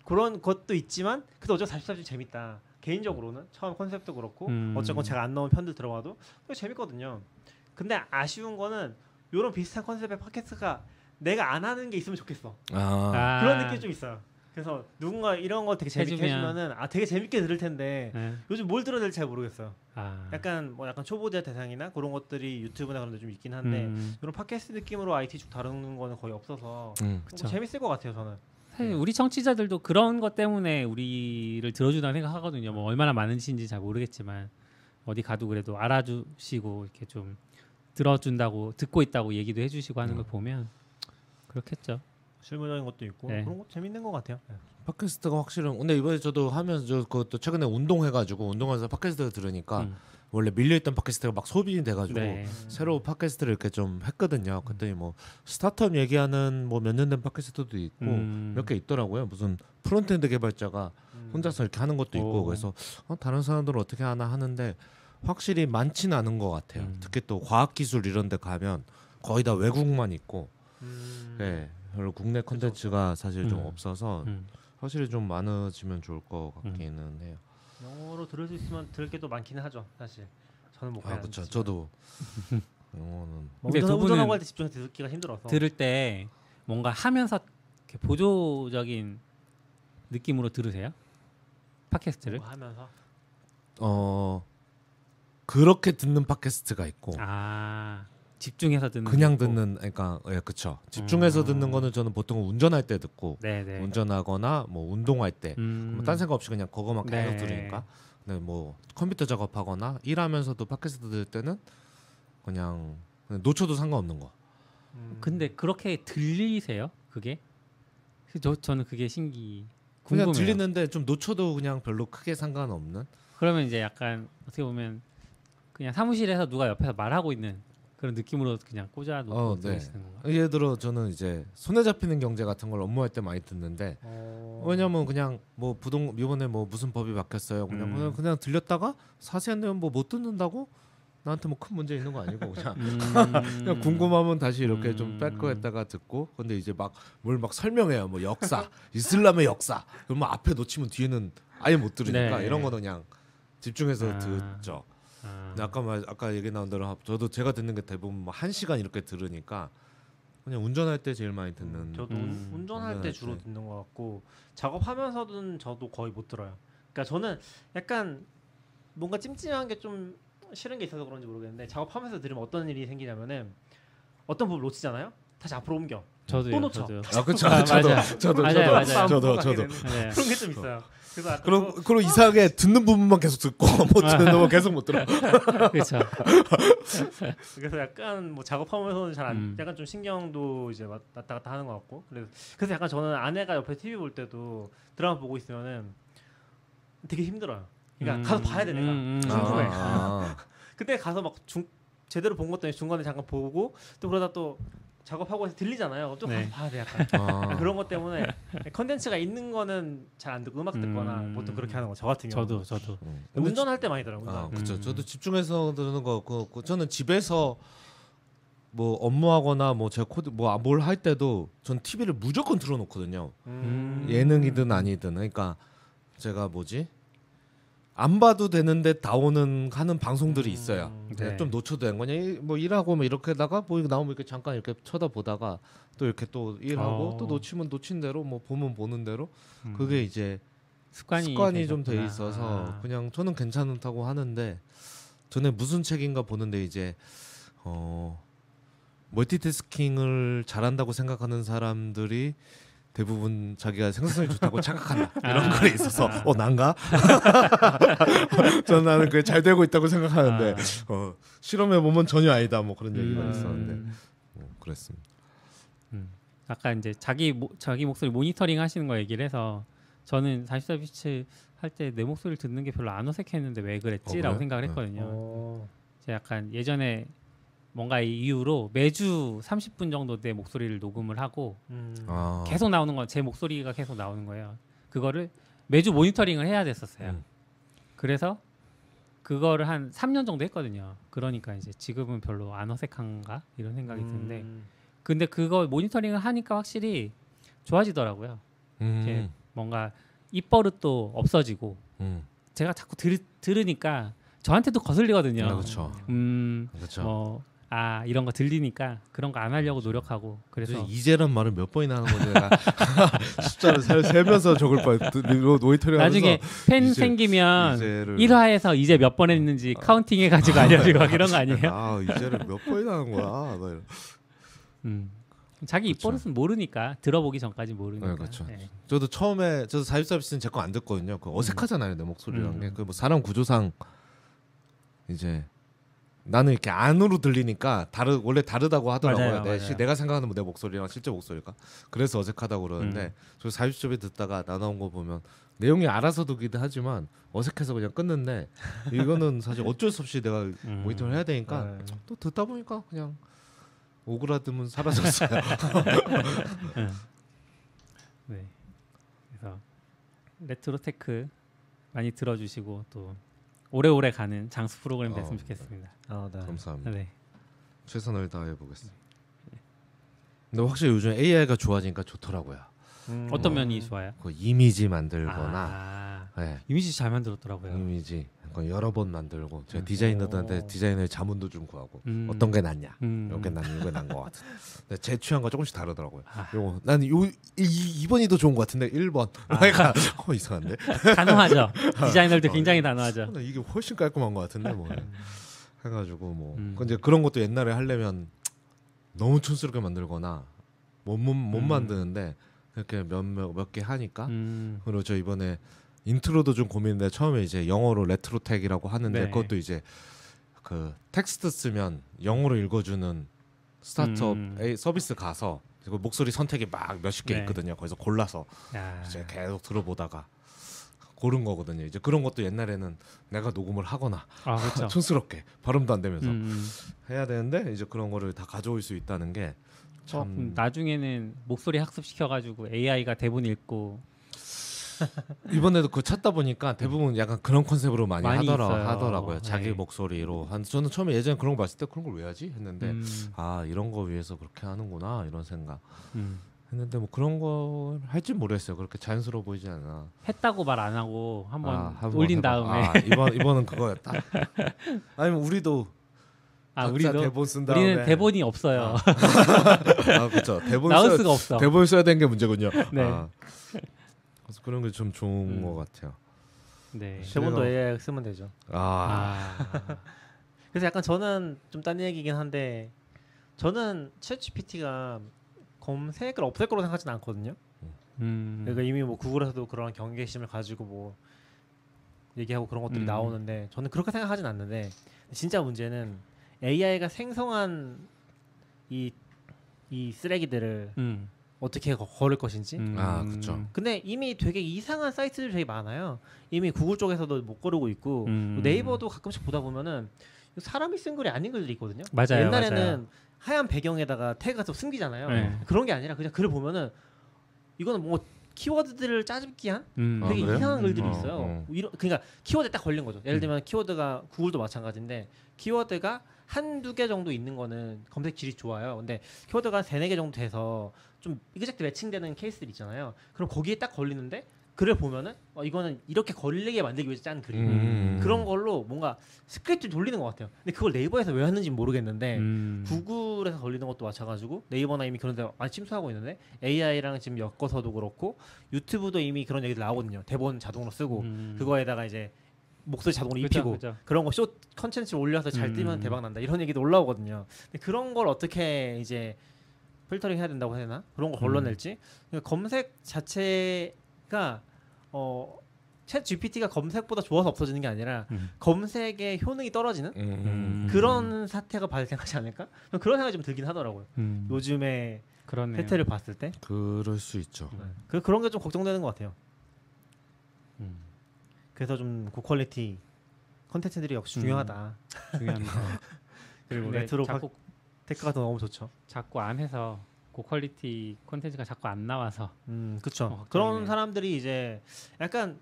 그런 것도 있지만 그래도 어차피 44주 재밌다. 개인적으로는 처음 컨셉도 그렇고 음. 어쨌건 제가 안 나온 편들 들어가도 되게 재밌거든요. 근데 아쉬운 거는 이런 비슷한 컨셉의 팟캐스트가 내가 안 하는 게 있으면 좋겠어. 아, 아, 그런 느낌이 좀 있어요. 그래서 누군가 이런 거 되게 재밌게 해주면. 해주면은 아 되게 재밌게 들을 텐데 네. 요즘 뭘 들어야 될지 잘 모르겠어요. 아. 약간 뭐 약간 초보자 대상이나 그런 것들이 유튜브나 그런 데 좀 있긴 한데 음. 이런 팟캐스트 느낌으로 IT 쭉 다루는 거는 거의 없어서 음. 뭐. 재밌을 것 같아요 저는. 사실 우리 청취자들도 그런 것 때문에 우리를 들어준다고 생각하거든요. 뭐 얼마나 많은지인지 잘 모르겠지만 어디 가도 그래도 알아주시고 이렇게 좀 들어준다고 듣고 있다고 얘기도 해주시고 하는 걸 보면 그렇겠죠. 실무적인 것도 있고 네. 그런 거 재밌는 것 같아요. 네. 팟캐스트가 확실히 근데 이번에 저도 하면서 저 그것도 최근에 운동해가지고 운동하면서 팟캐스트 들으니까 음. 원래 밀려있던 팟캐스트가 막 소비이 돼가지고 네. 새로 팟캐스트를 이렇게 좀 했거든요. 그랬더니 뭐 스타트업 얘기하는 뭐 몇 년 된 팟캐스트도 있고 음. 몇개 있더라고요. 무슨 frontend 개발자가 음. 혼자서 이렇게 하는 것도 있고 오. 그래서 어, 다른 사람들은 어떻게 하나 하는데 확실히 많지는 않은 것 같아요. 음. 특히 또 과학기술 이런 데 가면 거의 다 외국만 있고 음. 네, 별로 국내 컨텐츠가 사실 좀 음. 없어서 음. 확실히 좀 많아지면 좋을 것 같기는 해요. 영어로 들을 수 있으면 들을 게 또 많기는 하죠 사실. 저는 뭐아 그냥 그렇죠. 저도 영어는 뭐 근데 운전, 운전하고 할 때 집중해서 듣기가 힘들어서. 들을 때 뭔가 하면서 이렇게 보조적인 느낌으로 들으세요? 팟캐스트를? 뭔가 하면서 어 그렇게 듣는 팟캐스트가 있고 아 집중해서 듣는 그냥. 듣는 그러니까 예 그쵸 집중해서 음. 듣는 거는 저는 보통 운전할 때 듣고 네네. 운전하거나 뭐 운동할 때 음. 생각 없이 그냥 그거만 계속 네. 들으니까 근데 뭐 컴퓨터 작업하거나 일하면서도 팟캐스트 들을 때는 그냥, 그냥 놓쳐도 상관없는 거 음. 근데 그렇게 들리세요? 그게? 저 저는 그게 신기. 그냥 궁금해요. 들리는데 좀 놓쳐도 그냥 별로 크게 상관없는 그러면 이제 약간 어떻게 보면 그냥 사무실에서 누가 옆에서 말하고 있는 그런 느낌으로 그냥 꽂아 놓고 어, 네. 들으시는 건가? 예를 들어 저는 이제 손에 잡히는 경제 같은 걸 업무할 때 많이 듣는데 어... 왜냐면 그냥 뭐 부동 이번에 뭐 무슨 법이 바뀌었어요. 그냥 음. 그냥, 그냥 들렸다가 자세한 내용 뭐 못 듣는다고 나한테 뭐 큰 문제 있는 거 아니고 그냥 음. 그냥 궁금하면 다시 이렇게 좀 음. 백거했다가 듣고 근데 이제 막 뭘 막 설명해요. 뭐 역사, 이슬람의 역사. 그러면 앞에 놓치면 뒤에는 아예 못 들으니까 네. 이런 거는 그냥 집중해서 아. 듣죠. 아. 근데 아까 말 아까 얘기 나온 대로 저도 제가 듣는 게 대부분 뭐한 시간 이렇게 들으니까 그냥 운전할 때 제일 많이 듣는 저도 음. 운전할 때 운전할 주로 때. 듣는 것 같고 작업하면서는 저도 거의 못 들어요. 그러니까 저는 약간 뭔가 찜찜한 게 좀 싫은 게 있어서 그런지 모르겠는데 작업하면서 들으면 어떤 일이 생기냐면은 어떤 부분 놓치잖아요. 다시 앞으로 옮겨. 저도요. 또 놓쳐. 저도요. 아 그렇죠. 아, 저도. 저도 맞아요, 저도 맞아요. 저도 저도 네. 그런 게 좀 있어요. 그래서 약간 그럼 그거- 그럼 이상하게 듣는 부분만 계속 듣고 못 듣는 부분 계속 못 들어. 그렇죠. 그래서 약간 뭐 작업하면서는 잘 안, 음. 약간 좀 신경도 이제 왔- 왔다 갔다 하는 것 같고 그래서 그래서 약간 저는 아내가 옆에 TV 볼 때도 드라마 보고 있으면은 되게 힘들어요. 그러니까 음, 가서 봐야 돼 내가. 음, 음. 궁금해. 아, 그때 가서 막 중, 제대로 본 것도 중간에 잠깐 보고 또 그러다 또 작업하고 해서 들리잖아요. 또 가서 네. 봐야 돼 약간. 아. 그런 것 때문에 컨텐츠가 있는 거는 잘 안 듣고 음악 듣거나 음. 보통 그렇게 하는 거 저 같은 경우. 저도 저도. 음. 운전할 때 많이 들어요. 아, 그렇죠. 음. 저도 집중해서 듣는 거 같고 저는 집에서 뭐 업무하거나 뭐 제가 코드 뭐 뭘 할 때도 전 TV를 무조건 틀어놓거든요. 음. 예능이든 아니든 그러니까 제가 뭐지 안 봐도 되는데 나오는 하는 방송들이 있어요. 음. 그냥 네. 좀 놓쳐도 되는 거냐 이- 뭐 일하고 뭐 이렇게다가 뭐 나오면 이렇게 잠깐 이렇게 쳐다보다가 또 이렇게 또 일하고 어. 또 놓치면 놓친 대로 뭐 보면 보는 대로 음. 그게 이제 습관이 습관이 좀 돼. 있어서 아. 그냥 저는 괜찮다고 하는데 전에 무슨 책인가 보는데 이제 어 멀티태스킹을 잘한다고 생각하는 사람들이 대부분 자기가 생산성이 좋다고 착각한다 이런 아. 글이 있어서 아. 어 난가? 저는 나는 그게 잘 되고 있다고 생각하는데 아. 어, 실험해 보면 전혀 아니다 뭐 그런 얘기가 음. 있었는데 어, 그랬습니다. 아까 이제 자기 모, 자기 목소리 모니터링 하시는 거 얘기를 해서 저는 44 비치 할 때 내 목소리를 듣는 게 별로 안 어색했는데 왜 그랬지라고 그래요? 생각을 네. 했거든요. 어. 제가 약간 예전에 뭔가 이 이유로 매주 30분 정도 내 목소리를 녹음을 하고 음. 아. 계속 나오는 건 제 목소리가 계속 나오는 거예요. 그거를 매주 모니터링을 해야 됐었어요. 음. 그래서 그거를 한 3년 정도 했거든요. 그러니까 이제 지금은 별로 안 어색한가 이런 생각이 드는데 음. 근데 그거 모니터링을 하니까 확실히 좋아지더라고요. 음, 뭔가 입버릇도 없어지고 음. 제가 자꾸 들, 들으니까 저한테도 거슬리거든요. 아, 그렇죠. 음, 그렇죠. 뭐 아 이런 거 들리니까 그런 거 안 하려고 노력하고 그래서 이제란 말을 몇 번이나 하는 내가 숫자를 세, 세면서 적을 뻔 노이터리 나중에 팬 이제- 생기면 이제를 1화에서 이제 몇 번 했는지 counting 해가지고 알려주고 막 이런 거 아니에요? 아 이제를 몇 번이나 하는 거야. 음. 자기 그쵸. 입버릇은 모르니까 들어보기 전까지 모르니까. 네, 그쵸. 네. 저도 처음에 저도 사입 서비스는 제 거 안 듣거든요. 그 어색하잖아요 내 목소리랑 음. 게. 그 뭐 사람 구조상 이제 나는 이렇게 안으로 들리니까 다르 원래 다르다고 하더라고요. 맞아요, 내, 맞아요. 시- 내가 생각하는 내 목소리랑 실제 목소리가 그래서 어색하다고 그러는데 음. 저 사입집에 듣다가 나 나온 거 보면 내용이 알아서 듣기도 하지만 어색해서 그냥 끊는데 이거는 사실 어쩔 수 없이 내가 음. 모니터를 해야 되니까 네. 또 듣다 보니까 그냥 오그라듦은 사라졌어요. 네. 그래서 RetroTech 많이 들어주시고 또 오래오래 가는 장수 프로그램 됐으면 어, 좋겠습니다. 아, 네. 감사합니다. 네. 최선을 다해 보겠습니다. 근데 확실히 요즘 AI가 좋아지니까 좋더라고요. 음. 어떤 면이 좋아요? 그 이미지 만들거나 아, 네, 이미지 잘 만들었더라고요. 이미지 그 여러 번 만들고 제가 음. 디자이너들한테 오. 디자이너의 자문도 좀 구하고 음. 어떤 게 낫냐 음. 이게 낫 이거 난것 같아. 근데 제 취향과 조금씩 다르더라고요. 아. 요거 나는 요 이, 2번이 더 좋은 것 같은데 1번 그러니까 어 이상한데 단호하죠. 디자이너들 어, 굉장히 네. 단호하죠. 나 이게 훨씬 깔끔한 것 같은데 뭐 해가지고 뭐 음. 그 이제 그런 것도 옛날에 하려면 너무 촌스럽게 만들거나 못, 못, 못 음. 만드는데 그렇게 몇몇 개 하니까 음. 그리고 저 이번에 intro도 좀 고민인데 처음에 이제 영어로 RetroTech이라고 하는데 네. 그것도 이제 그 텍스트 쓰면 영어로 읽어주는 스타트업 음. 서비스 가서 그 목소리 선택이 막 몇십 개 네. 있거든요. 거기서 골라서 야. 이제 계속 들어보다가 고른 거거든요. 이제 그런 것도 옛날에는 내가 녹음을 하거나 아 그렇죠. 촌스럽게 발음도 안 되면서 음. 해야 되는데 이제 그런 거를 다 가져올 수 있다는 게 어, 참 그럼 나중에는 목소리 학습 시켜가지고 AI가 대본 읽고 이번에도 그 찾다 보니까 대부분 약간 그런 컨셉으로 많이, 많이 하더라 있어요. 하더라 고요. 자기 네. 목소리로 한 저는 처음에 예전에 그런 거 봤을 때 그런 걸 왜 하지 했는데 음. 아 이런 거 위해서 그렇게 하는구나 이런 생각 음. 했는데 뭐 그런 걸 할지 모르겠어요. 그렇게 자연스러워 보이지 않아. 했다고 말 안 하고 한번 아, 올린 해봐. 다음에 아, 이번 이번은 그거였다. 아니면 우리도 아, 우리도 대본 쓴 다음에 우리는 대본이 없어요. 아 그렇죠. 대본 나올 써야 수가 없어. 대본 써야 되는 게 문제군요. 네. 아, 그래서 그런 게 좀 좋은 음. 것 같아요. 네. 대본도 AI 쓰면 되죠. 아, 아. 그래서 약간 저는 좀 딴 얘기긴 한데 저는 챗GPT가 검색을 없앨 거라고 생각하지는 않거든요. 음. 그러니까 이미 뭐 구글에서도 그런 경계심을 가지고 뭐 얘기하고 그런 것들이 음. 나오는데 저는 그렇게 생각하진 않는데 진짜 문제는 AI가 생성한 이, 이 쓰레기들을 음. 어떻게 거- 거를 것인지 음. 아, 그쵸. 근데 이미 되게 이상한 사이트들이 되게 많아요. 이미 구글 쪽에서도 못 고르고 있고 음. 네이버도 가끔씩 보다 보면은 사람이 쓴 글이 아닌 글들이 있거든요. 맞아요, 옛날에는 맞아요. 하얀 배경에다가 태그가 좀 숨기잖아요. 네. 그런 게 아니라 그냥 글을 보면은 이거는 뭐 키워드들을 짜집기한 음. 아, 되게 그래요? 이상한 글들이 어, 있어요. 어. 이런 그러니까 키워드에 딱 걸린 거죠. 예를 음. 들면 키워드가 구글도 마찬가지인데 키워드가 한두 개 정도 있는 거는 검색 질이 좋아요. 근데 키워드가 한 세네 개 정도 돼서 좀 이그젝트 매칭되는 케이스들 있잖아요. 그럼 거기에 딱 걸리는데 글을 보면은 어, 이거는 이렇게 걸리게 만들기 위해서 짠 글이고 음. 그런 걸로 뭔가 스크립트 돌리는 것 같아요. 근데 그걸 네이버에서 왜 하는지 모르겠는데 음. 구글에서 걸리는 것도 마찬가지고 네이버나 이미 그런 데 많이 침투하고 있는데 AI랑 지금 엮어서도 그렇고 유튜브도 이미 그런 얘기들 나오거든요. 대본 자동으로 쓰고 음. 그거에다가 이제 목소리 자동으로 그죠, 입히고 그죠. 그런 거 쇼츠 컨텐츠 올려서 잘 음. 뜨면 대박 난다 이런 얘기도 올라오거든요. 근데 그런 걸 어떻게 이제 필터링 해야 된다고 해야 되나 그런 거 걸러낼지 그러니까 검색 자체가 어 챗 GPT가 검색보다 좋아서 없어지는 게 아니라 음. 검색의 효능이 떨어지는 음, 음. 음. 그런 사태가 발생하지 않을까 그런 생각이 좀 들긴 하더라고요. 음. 요즘에 그러네요. 행태를 봤을 때 그럴 수 있죠. 그, 그런 게 좀 걱정되는 것 같아요. 음. 그래서 좀 고quality 컨텐츠들이 역시 음. 중요하다. 중요합니다. 그리고 레트로 자꾸 테크가 더 너무 좋죠. 자꾸 안 해서 고quality 콘텐츠가 자꾸 안 나와서 음, 그렇죠. 어, 그런. 사람들이 이제 약간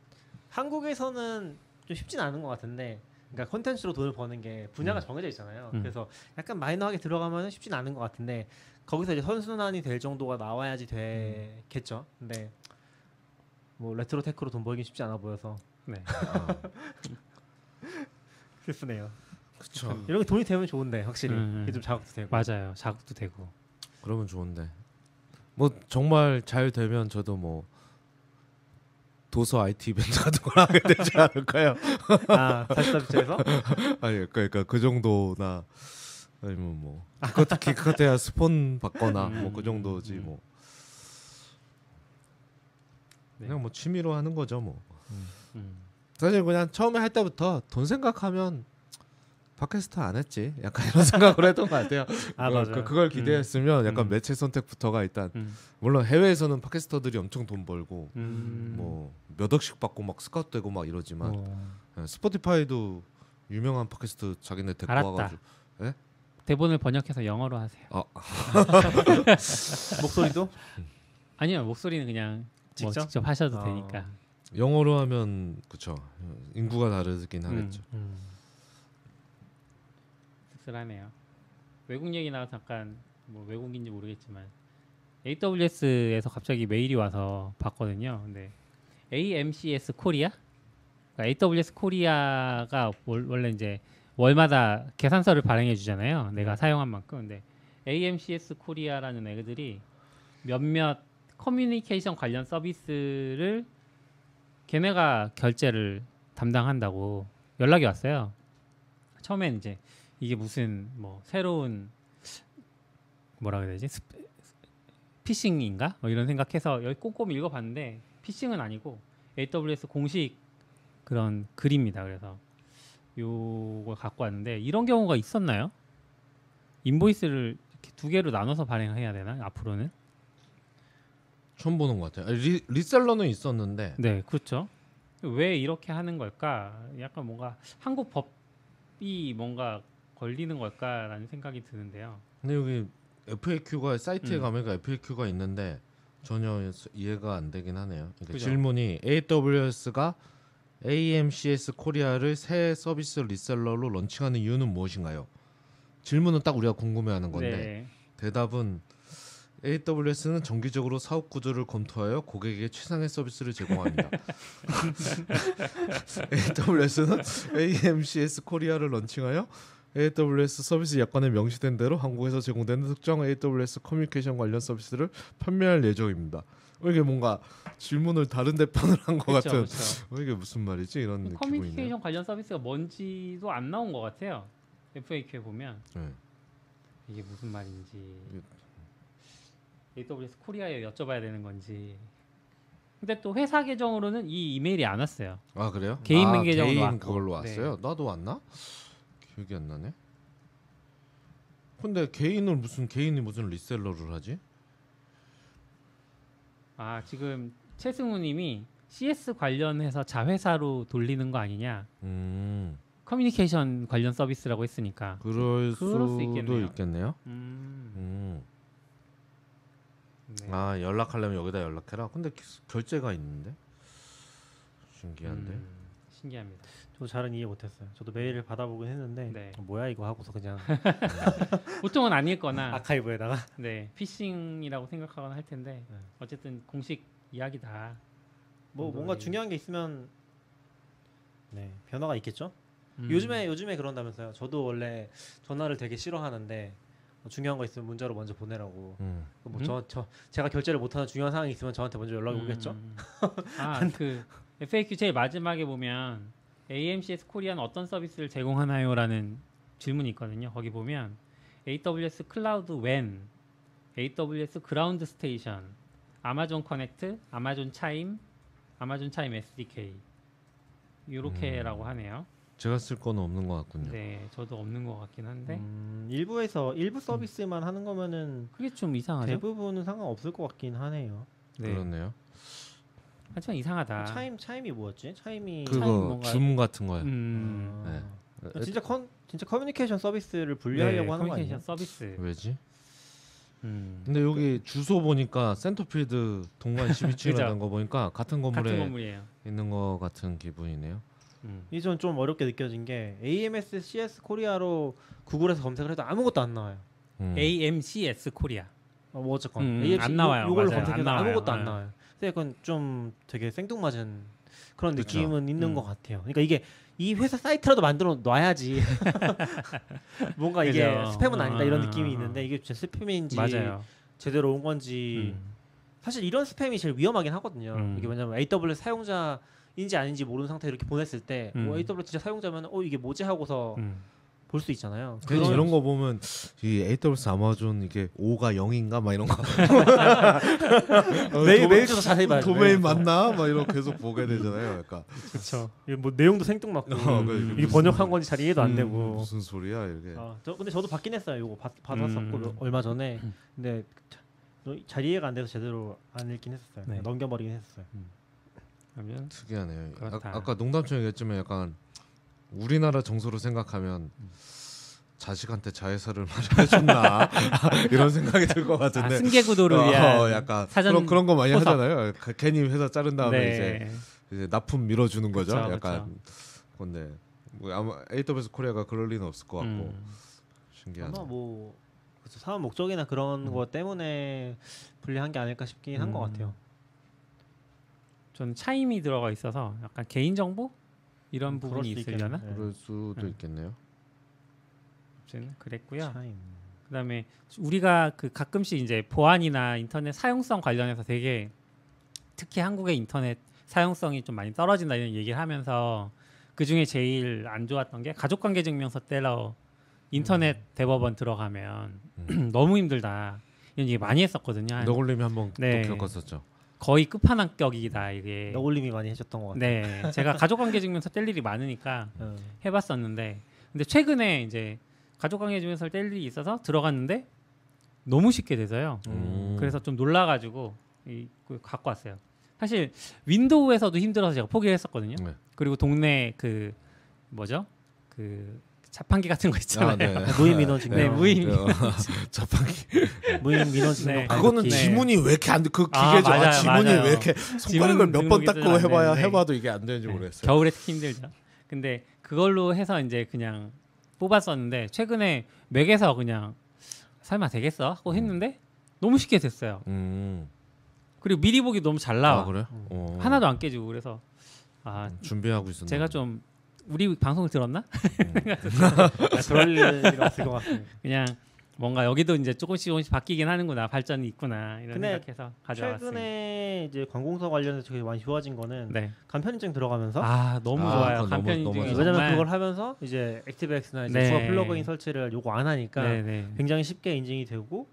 한국에서는 좀 쉽진 않은 것 같은데, 그러니까 컨텐츠로 돈을 버는 게 분야가 정해져 있잖아요. 음. 그래서 약간 마이너하게 들어가면 쉽진 않은 것 같은데 거기서 이제 선순환이 될 정도가 나와야지 되겠죠. 근데 뭐 RetroTech로 돈 벌기 쉽지 않아 보여서 네. 아, 슬프네요. 그쵸. 이런 게 돈이 되면 좋은데 확실히 음, 이게 좀 자극도 되고. 맞아요. 자극도 되고. 그러면 좋은데. 뭐 정말 잘 되면 저도 뭐 도서 IT 이벤트 같은 걸 하게 되지 않을까요? 아 다시 서비스에서 아니 그러니까 그 정도나 아니면 뭐 기껏 기껏해야 스폰 받거나 뭐 그 정도지 뭐 네. 그냥 뭐 취미로 하는 거죠 뭐 음. 사실 그냥 처음에 할 때부터 돈 생각하면 팟캐스트 안 했지 약간 이런 생각을 했던 것 같아요 아 그- 맞아요. 그, 그걸 기대했으면 약간 음. 매체 선택부터가 일단 음. 물론 해외에서는 팟캐스터들이 엄청 돈 벌고 음. 뭐몇 억씩 받고 막 스카우트 되고 막 이러지만 어. 예, 스포티파이도 유명한 팟캐스트 자기네 데리고 알았다. 와가지고 대본을 번역해서 영어로 하세요. 아 목소리도 아니요 목소리는 그냥 뭐 직접? 직접 하셔도 아. 되니까. 영어로 하면 그쵸 인구가 다르긴 음. 하겠죠. 음. 씁쓸하네요. 외국 얘기 나와 잠깐 뭐 외국인지 모르겠지만 AWS에서 갑자기 메일이 와서 봤거든요. 근데 AMCS 코리아, 그러니까 AWS 코리아가 월- 원래 이제 월마다 계산서를 발행해 주잖아요. 내가 사용한 만큼. 근데 AMCS 코리아라는 애들이 몇몇 커뮤니케이션 관련 서비스를 걔네가 결제를 담당한다고 연락이 왔어요. 처음엔 이제 이게 무슨 뭐 새로운 뭐라 그래야 되지? 스- 피싱인가? 뭐 이런 생각해서 여기 꼼꼼히 읽어봤는데 피싱은 아니고 AWS 공식 그런 글입니다. 그래서 요걸 갖고 왔는데 이런 경우가 있었나요? 인보이스를 이렇게 두 개로 나눠서 발행해야 되나? 앞으로는? 처음 보는 것 같아요. 리, reseller는 있었는데 네, 그렇죠. 왜 이렇게 하는 걸까? 약간 뭔가 한국 법이 뭔가 걸리는 걸까라는 생각이 드는데요. 근데 여기 FAQ가 사이트에 음. 가면 FAQ가 있는데 전혀 이해가 안 되긴 하네요. 그러니까. 질문이 AWS가 AMCS 코리아를 새 서비스 reseller로 launching하는 이유는 무엇인가요? 질문은 딱 우리가 궁금해하는 건데 네. 대답은 AWS는 정기적으로 사업 구조를 검토하여 고객에게 최상의 서비스를 제공합니다. AWS는 AMCS 코리아를 런칭하여 AWS 서비스 약관에 명시된 대로 한국에서 제공되는 특정 AWS 커뮤니케이션 관련 서비스를 판매할 예정입니다. 어, 이게 뭔가 질문을 다른 대답을 한 것 같은 그쵸. 어, 이게 무슨 말이지 이런 기분이네요. 커뮤니케이션 관련 서비스가 뭔지도 안 나온 것 같아요. FAQ에 보면 네. 이게 무슨 말인지 이게- AWS 코리아에 여쭤봐야 되는 건지. 근데 또 회사 계정으로는 이 이메일이 안 왔어요. 아 그래요? 개인 아, 계정으로 개인 왔고. 그걸로 네. 왔어요? 나도 왔나? 기억이 안 나네. 근데 개인을 무슨 개인이 무슨 리셀러를 하지? 아 지금 최승우님이 CS 관련해서 자회사로 돌리는 거 아니냐? 음, 커뮤니케이션 관련 서비스라고 했으니까. 그럴 그럴 수 수도 있겠네요. 있겠네요. 음. 음. 네. 아 연락하려면 여기다 연락해라. 근데 기- 결제가 있는데 신기한데. 음, 신기합니다. 저 잘은 이해 못했어요. 저도 메일을 받아보긴 했는데 네. 어, 뭐야 이거 하고서 그냥 보통은 안 읽거나 archive에다가 네 피싱이라고 생각하거나 할 텐데 네. 어쨌든 공식 이야기다. 뭐 뭔가 얘기- 중요한 게 있으면 네 변화가 있겠죠. 음. 요즘에 요즘에 그런다면서요. 저도 원래 전화를 되게 싫어하는데 뭐 중요한 거 있으면 문자로 먼저 보내라고. 음. 뭐저저 제가 결제를 못하는 중요한 상황이 있으면 저한테 먼저 연락이 오겠죠. 음. 아그 FAQ 제일 마지막에 보면 AMCS 코리아는 어떤 서비스를 제공하나요라는 질문이 있거든요. 거기 보면 AWS Cloud WAN, AWS Ground Station, Amazon Connect, Amazon Chime, Amazon Chime SDK 이렇게라고 하네요. 제가 쓸 거는 없는 것 같군요. 네, 저도 없는 것 같긴 한데 음, 일부에서 일부 서비스만 하는 거면은 그게 좀 이상하죠. 대부분은 상관없을 것 같긴 하네요. 네, 그렇네요. 하지만 이상하다. 차임 차임이 뭐였지? 차임이 그- 그거 뭔가- 줌 같은 거요. 음, 아, 네. 진짜 컨 진짜 커뮤니케이션 서비스를 분리하려고 네, 하는 거 커뮤니케이션 아니에요? 서비스. 왜지? 음. 근데 여기 주소 보니까 센터필드 동관 12층이라는 거 보니까 같은 건물에 같은 건물이에요. 있는 것 같은 기분이네요. 음. 이전 좀 어렵게 느껴진 게 AMS CS 코리아로 구글에서 검색을 해도 아무것도 안 나와요. 음. AMCS 코리아. 어, 뭐 어쨌건 음, AMC 안 나와요. 맞아요. 검색해도 안 나와요. 아무것도 안 네. 나와요. 근데 이건 좀 되게 생뚱맞은 그런 그쵸. 느낌은 있는 음. 것 같아요. 그러니까 이게 이 회사 사이트라도 만들어 놔야지 뭔가 이게 그죠. 스팸은 아니다 이런 아, 느낌이 아, 있는데 이게 진짜 스팸인지 맞아요. 제대로 온 건지 음. 사실 이런 스팸이 제일 위험하긴 하거든요. 음. 이게 왜냐면 AWS 사용자 인지 아닌지 모르는 상태로 이렇게 보냈을 때 음. 어, AWS 진짜 사용자면 어 이게 뭐지 하고서 음. 볼수 있잖아요. 그래서 이런 거 보면 이 AWS 아마존 이게 5가 0인가 막 이런 거 매일 매일 줘서 자세히 봐야 도메인 맞나 막 이런 거 계속 보게 되잖아요. 약간 그렇죠. 뭐 내용도 생뚱맞고 어, 음. 이게 번역한 건지 잘 이해도 안 음. 되고. 무슨 소리야 이게. 아, 저 근데 저도 받긴 했어요. 이거 받, 받았었고 음. 얼마 전에. 근데 자- 잘 이해가 안 돼서 제대로 안 읽긴 했었어요. 네. 넘겨버리긴 했었어요. 그러면 특이하네요. 그렇다. 아, 까 농담처럼 얘기했지만 약간 우리나라 정서로 생각하면 자식한테 자회사를 마련해줬나 이런 생각이 들것 아, 같은데. 승계 구도를 위한 어, 약간 사전 그런 그런 거 많이 포섭. 하잖아요. 그- 괜히 회사 자른 다음에 네. 이제, 이제 납품 밀어주는 거죠. 그쵸, 약간 건데 뭐 아마 AWS 코리아가 그럴 리는 없을 것 같고 음. 신기하네. 아마 뭐 그쵸, 사업 목적이나 그런 거 때문에 분리한 게 아닐까 싶긴 한것 음. 같아요. 전 차임이 들어가 있어서 약간 개인 정보 이런 음, 부분이 있으려나? 있겠네. 그럴 수도 음. 있겠네요. 아무튼 그랬고요. 차임. 그다음에 우리가 그 가끔씩 이제 보안이나 인터넷 사용성 관련해서 되게 특히 한국의 인터넷 사용성이 좀 많이 떨어진다 이런 얘기를 하면서 그 중에 제일 안 좋았던 게 가족관계 증명서 떼러 인터넷 대법원 들어가면 너무 힘들다 이런 얘기 많이 했었거든요. 한 너굴님이 한번 네. 또 겪었었죠. 거의 끝판왕격이다 이게. 너굴님이 많이 해줬던 것 같아요. 네, 제가 가족관계 증명서 뗄 일이 많으니까 어. 해봤었는데 근데 최근에 이제 가족관계 증명서를 뗄 일이 있어서 들어갔는데 너무 쉽게 돼서요. 음. 그래서 좀 놀라가지고 이, 그 갖고 왔어요. 사실 윈도우에서도 힘들어서 제가 포기를 했었거든요. 네. 그리고 동네 그 뭐죠? 그 자판기 같은 거 있잖아요. 아, 네. 무인 민원 증명. 네, 무인 어, 자판기. 무인 민원 증명. 네. 그거는 네. 지문이 왜 이렇게 안그 아, 기계죠. 아, 맞아요, 지문이 맞아요. 왜 이렇게 손가락을 몇 번 닦고 안 해봐야. 해봐도 이게 안 되는지 네, 모르겠어요. 겨울에 특히 힘들죠. 근데 그걸로 해서 이제 그냥 뽑았었는데 최근에 맥에서 그냥 설마 되겠어 하고 음. 했는데 너무 쉽게 됐어요. 음. 그리고 미리 보기 너무 잘 나와. 아 그래? 어. 하나도 안 깨지고 그래서 아 준비하고 있었나? 제가 좀 우리 방송을 들었나? 아, 그럴 일이 없을 것 같습니다. 그냥 뭔가 여기도 이제 조금씩 조금씩 바뀌긴 하는구나 발전이 있구나 이런 생각해서 가져왔습니다. 최근에 이제 관공서 관련해서 되게 많이 좋아진 거는 네. 간편 인증 들어가면서 아 너무 아, 좋아요. 그건 간편 너무- 인증이 너무 왜냐면 정말- 그걸 하면서 이제 액티브엑스나 이제 네. 추가 플러그인 설치를 요구 안 하니까 네네. 굉장히 쉽게 인증이 되고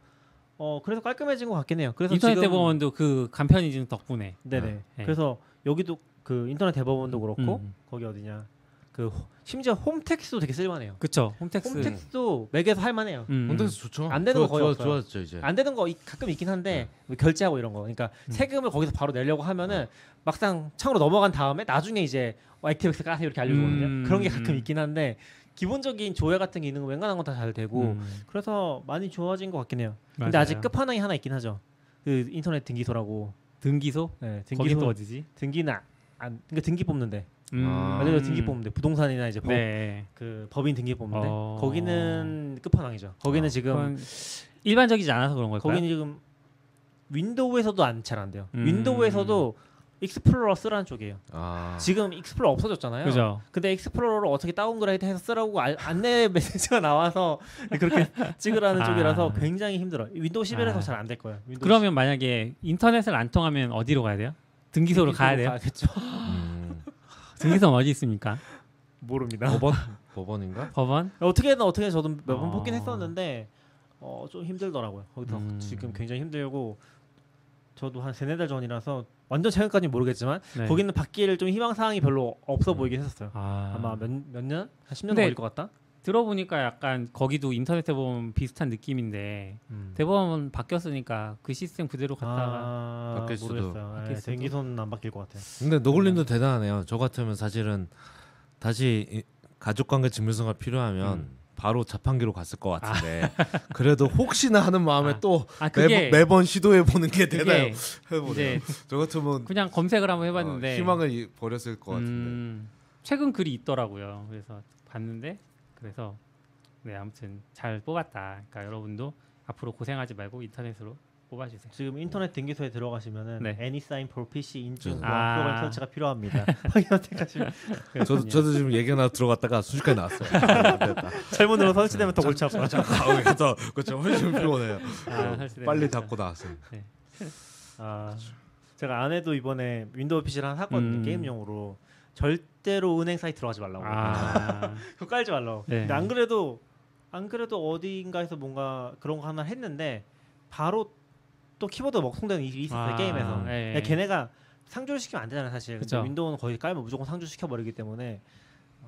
어 그래서 깔끔해진 것 같긴 해요. 그래서 인터넷 지금 대법원도 그 간편 인증 덕분에 네네. 네. 그래서 여기도 그 인터넷 대법원도 그렇고 음. 거기 어디냐 그 호- 심지어 홈택스도 되게 쓸만해요. 그쵸 홈택스 홈택스도 맥에서 할만해요. 음, 홈택스 좋죠. 안 되는 거 거의 좋아, 없어요. 좋았죠 이제. 안 되는 거 이- 가끔 있긴 한데 뭐 결제하고 이런 거 그러니까 세금을 거기서 바로 내려고 하면은 막상 창으로 넘어간 다음에 나중에 이제 어, 액티브엑스 까세요 이렇게 알려주거든요 음. 그런 게 가끔 있긴 한데 기본적인 조회 같은 기능은 웬만한 건 다 잘 되고 음, 그래서 많이 좋아진 것 같긴 해요 근데 맞아요. 아직 끝판왕이 하나 있긴 하죠 그 인터넷 등기소라고 등기소 네, 또 등기소 어디지? 등기나 안 그러니까 등기 뽑는데 음, 아. 말 그대로 등기 뽑는데 부동산이나 이제 법, 네. 그 법인 등기 뽑는데 어. 거기는 끝판왕이죠 거기는 아, 지금 일반적이지 않아서 그런 걸까요? 거기는 지금 윈도우에서도 안 잘 안 돼요. 음. 윈도우에서도 Explorer 쓰라는 쪽이에요. 아. 지금 Explorer 없어졌잖아요. 그죠. 근데 Explorer를 어떻게 downgrade 해서 쓰라고 알- 안내 메시지가 나와서 그렇게 찍으라는 아. 쪽이라서 굉장히 힘들어요. 윈도우 11에서 아. 잘안 될 거예요. 윈도우 그러면 만약에 인터넷을 안 통하면 어디로 가야 돼요? 등기소로 가야 돼요? 가야겠죠. 음. 등기소는 어디 있습니까? 모릅니다. 법원 법원인가? 법원? 어떻게든 어떻게 저도 몇번 어. 뽑긴 했었는데 어, 좀 힘들더라고요. 거기서 음. 지금 굉장히 힘들고 저도 한 세네 달 전이라서 완전 최근까지는 모르겠지만 네. 거기는 받기를 좀 희망 사항이 별로 없어 보이긴 했었어요. 아, 아마 몇 몇 년? 한 10년 근데 걸릴 것 같다. 들어보니까 약간 거기도 인터넷 대법원 비슷한 느낌인데 대법원 바뀌었으니까 그 시스템 그대로 갔다가 아, 바뀔 수도. 모르겠어요. 바뀔 네, 수도. den기손은 안 바뀔 것 같아요. 근데 너굴님도 대단하네요. 저 같으면 사실은 다시 이- 가족관계 증명서가 필요하면 음. 바로 자판기로 갔을 것 같은데 그래도 혹시나 하는 마음에 아, 또 아 그게 매번, 매번 시도해 보는 게 그게 되나요? 해보네요. 이제 저 같으면 그냥 검색을 한번 어, 해봤는데 희망을 이- 버렸을 것 같은데. 음, 최근 글이 있더라고요. 그래서 봤는데 그래서 네 아무튼 잘 뽑았다. 그러니까 여러분도 앞으로 고생하지 말고 인터넷으로 뽑아주세요. 지금 인터넷 등기소에 들어가시면은 네. 애니사인 for PC 인증 저- 아. 프로그램 설치가 필요합니다. 확인 선택하시면 저도 저도 지금 얘기 하나 들어갔다가 순식간에 나왔어요. 안 됐다. 잘못 눌러 설치되면 더 골치 아파요. 아, 그래서 그렇죠. 훨씬 피곤해요. 아, 설치되면 빨리. 닫고 나왔어요. 아, 제가 아내도 이번에 윈도우 PC를 하나 샀거든요. 음. 게임용으로. 절대로 은행 사이트 들어가지 말라고. 아, 그거 깔지 말라고. 네. 근데 안 그래도 안 그래도 어디인가에서 뭔가 그런 거 하나 했는데 바로 또 키보드 먹통되는 일이 있었어요 아, 게임에서. 예. 그러니까 걔네가 상주를 시키면 안 되잖아요 사실. 근데 그쵸. 윈도우는 거의 깔면 무조건 상주 시켜버리기 때문에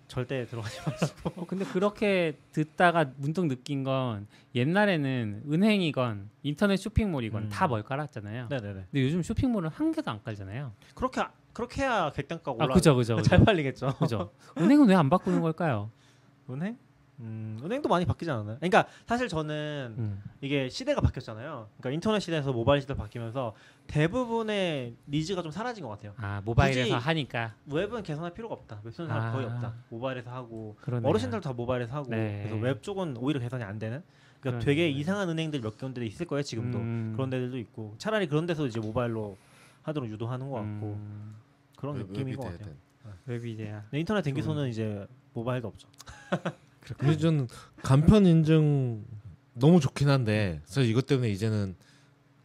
절대 들어가지 마시고. 어, 근데 그렇게 듣다가 문득 느낀 건 옛날에는 은행이건 인터넷 쇼핑몰이건 음. 다뭘 깔았잖아요. 네네네. 근데 요즘 쇼핑몰은 한 개도 안 깔잖아요. 그렇게 그렇게 해야 객단가가 아, 올라. 그죠, 그죠, 잘 그죠. 팔리겠죠. 그죠. 은행은 왜 안 바꾸는 걸까요? 은행? 음, 은행도 많이 바뀌지 않았나요? 그러니까 사실 저는 음. 이게 시대가 바뀌었잖아요. 그러니까 인터넷 시대에서 모바일 시대 바뀌면서 대부분의 needs가 좀 사라진 것 같아요. 아 모바일에서 하니까 웹은 개선할 필요가 없다. 웹 쓰는 사람 아. 거의 없다. 모바일에서 하고 그러네요. 어르신들도 다 모바일에서 하고 네. 그래서 웹 쪽은 오히려 개선이 안 되는. 그러니까 그러네요. 되게 이상한 은행들 몇 군데 있을 거예요 지금도 음. 그런 데들도 있고 차라리 그런 데서 이제 모바일로 하도록 유도하는 것 같고 음. 그런 웹- 느낌인 것 돼야 같아요. 돼. 웹이 돼야. 근데 인터넷 등기소는 이제 모바일도 없죠. 근데 저는 간편 인증 너무 좋긴 한데 그래서 이것 때문에 이제는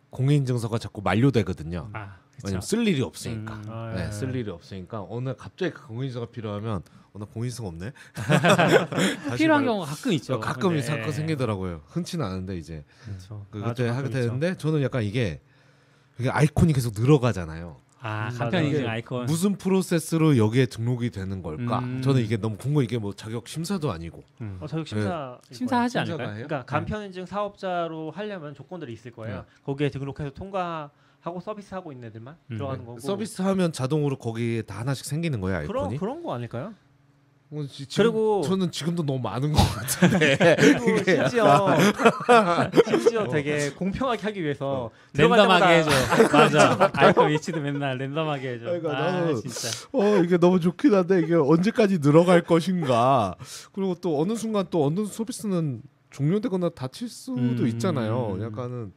공인 인증서가 자꾸 만료되거든요. 아. 왜냐면 쓸 일이 없으니까. 음. 아, 네, 예. 쓸 일이 없으니까 어느 갑자기 그 공인 인증서가 필요하면 어느 공인 인증 없네. 다시 필요한 말- 경우가 가끔 있죠. 어, 가끔 근데, 사건 예. 생기더라고요. 흔치는 않은데 이제 그렇죠. 그 아, 그때 좀 하게. 되는데 저는 약간 이게 이게 아이콘이 계속 늘어가잖아요. 아 음, 간편. 인증 아이콘. 무슨 프로세스로 여기에 등록이 되는 걸까? 음. 저는 이게 너무 궁금. 이게 뭐 자격 심사도 아니고. 음. 어, 자격 심사 심사하지 심사가 않을까요? 해요? 그러니까 간편 인증 사업자로 하려면 조건들이 있을 거예요. 네. 거기에 등록해서 통과 하고 서비스 하고 있는 애들만 음. 들어가는 거고. 서비스 하면 자동으로 거기에 다 하나씩 생기는 거예요 그런 아이콘이. 그런 거 아닐까요? 어, 지- 지금 그리고- 저는 지금도 너무 많은 것 같은데. 그리고 심지어 심지어 되게 공평하게 하기 위해서 들어갈 랜덤하게 해줘. 맞아. 아이콘 위치도 맨날 랜덤하게 해줘. 그러니까 아 나는- 진짜. 어 이게 너무 좋긴 한데 이게 언제까지 늘어갈 것인가. 그리고 또 어느 순간 또 어느 서비스는 종료되거나 닫힐 수도 음. 있잖아요. 약간은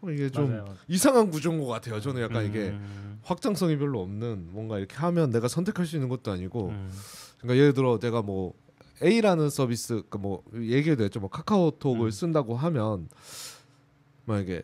어, 이게 좀 맞아요. 이상한 구조인 것 같아요. 저는 약간 이게 음. 확장성이 별로 없는 뭔가 이렇게 하면 내가 선택할 수 있는 것도 아니고 음. 그러니까 예를 들어 내가 뭐 A라는 서비스 그뭐 얘기해도 됐죠. 뭐 카카오톡을 음. 쓴다고 하면 막 이게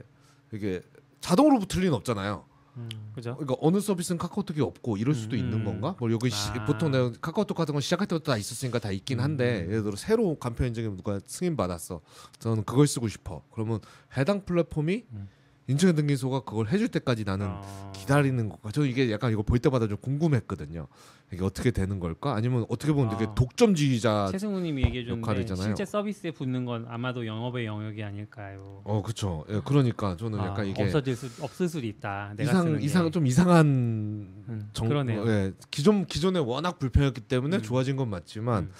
이게 자동으로 붙을 리는 없잖아요. 음. 그죠? 그러니까 어느 서비스는 카카오톡이 없고 이럴 수도 음. 있는 건가? 뭐 여기 시, 아. 보통 내가 카카오톡 같은 건 시작할 때부터 다 있었으니까 다 있긴 한데 음. 예를 들어 새로 간편 인증에 누가 승인 받았어. 저는 그걸 쓰고 싶어. 그러면 해당 플랫폼이 음. 인증 등기소가 그걸 해줄 때까지 나는 어. 기다리는 것까 저 이게 약간 이거 볼 때마다 좀 궁금했거든요. 이게 어떻게 되는 걸까? 아니면 어떻게 보면 되게 아. 독점주의자. 최승우님이 얘기해 줬는데 역할이잖아요. 실제 서비스에 붙는 건 아마도 영업의 영역이 아닐까요? 어 그렇죠. 예, 그러니까 저는 아, 약간 이게 없어질 수 없을 수도 있다. 내가 이상 게. 이상 좀 이상한 음, 정, 그러네요. 예, 기존 기존에 워낙 불편했기 때문에 음. 좋아진 건 맞지만 음.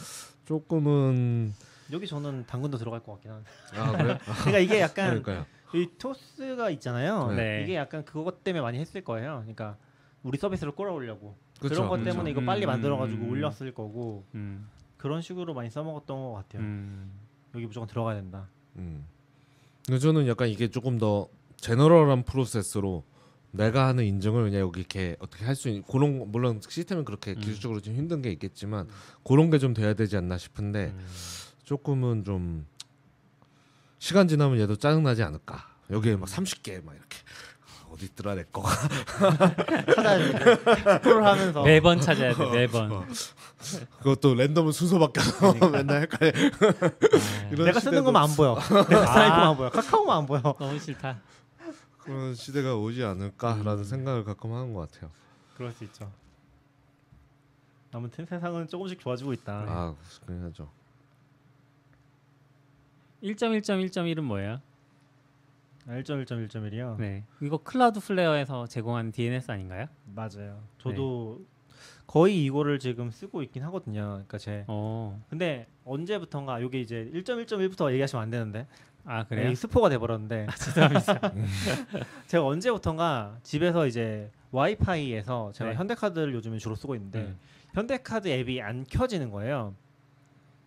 조금은 여기 저는 당근도 들어갈 것 같긴 한데. 아 그래? 그러니까 이게 약간 그러니까요. 이 토스가 있잖아요. 네. 이게 약간 그것 때문에 많이 했을 거예요. 그러니까 우리 서비스를 끌어올려고 그쵸, 그런 것 그쵸. 때문에 이거 음, 빨리 만들어가지고 음. 올렸을 거고 음, 그런 식으로 많이 써먹었던 것 같아요. 음. 여기 무조건 들어가야 된다. 음. 근데 저는 약간 이게 조금 더 제너럴한 프로세스로 내가 하는 인증을 그냥 여기 이렇게 어떻게 할 수 있는 그런 거- 물론 시스템은 그렇게 음. 기술적으로 좀 힘든 게 있겠지만 그런 게 좀 돼야 되지 않나 싶은데 음. 조금은 좀 시간 지나면 얘도 짜증 나지 않을까. 여기에 막 30개 막 이렇게 어디 있더라 내 거가. 찾아야 스크롤 하면서 매번 찾아야 돼. 매번. 그것도 랜덤은 순서 바뀌어서 맨날 헷갈려. 아, 이런 내가 쓰는 시대도- 것만 안 보여. 내가 쓰는 것만 안 보여. 카카오만 안 보여. 너무 싫다. 그런 시대가 오지 않을까라는 음. 생각을 가끔 하는 것 같아요. 그럴 수 있죠. 아무튼 세상은 조금씩 좋아지고 있다. 아, 그래야죠. 1.1.1.1은 뭐예요? 1.1.1.1이요. 네. 이거 클라우드 플레어에서 제공한 DNS 아닌가요? 맞아요. 저도 거의 이거를 지금 쓰고 있긴 하거든요. 그러니까 제 어. 근데 언제부턴가 여기 이제 1.1.1부터 얘기하시면 안 되는데 아, 그래요? 그래요? 스포가 돼버렸는데 죄송합니다. 제가 언제부턴가 집에서 이제 와이파이에서 제가 네. 현대카드를 요즘에 주로 쓰고 있는데 음. 현대카드 앱이 안 켜지는 거예요.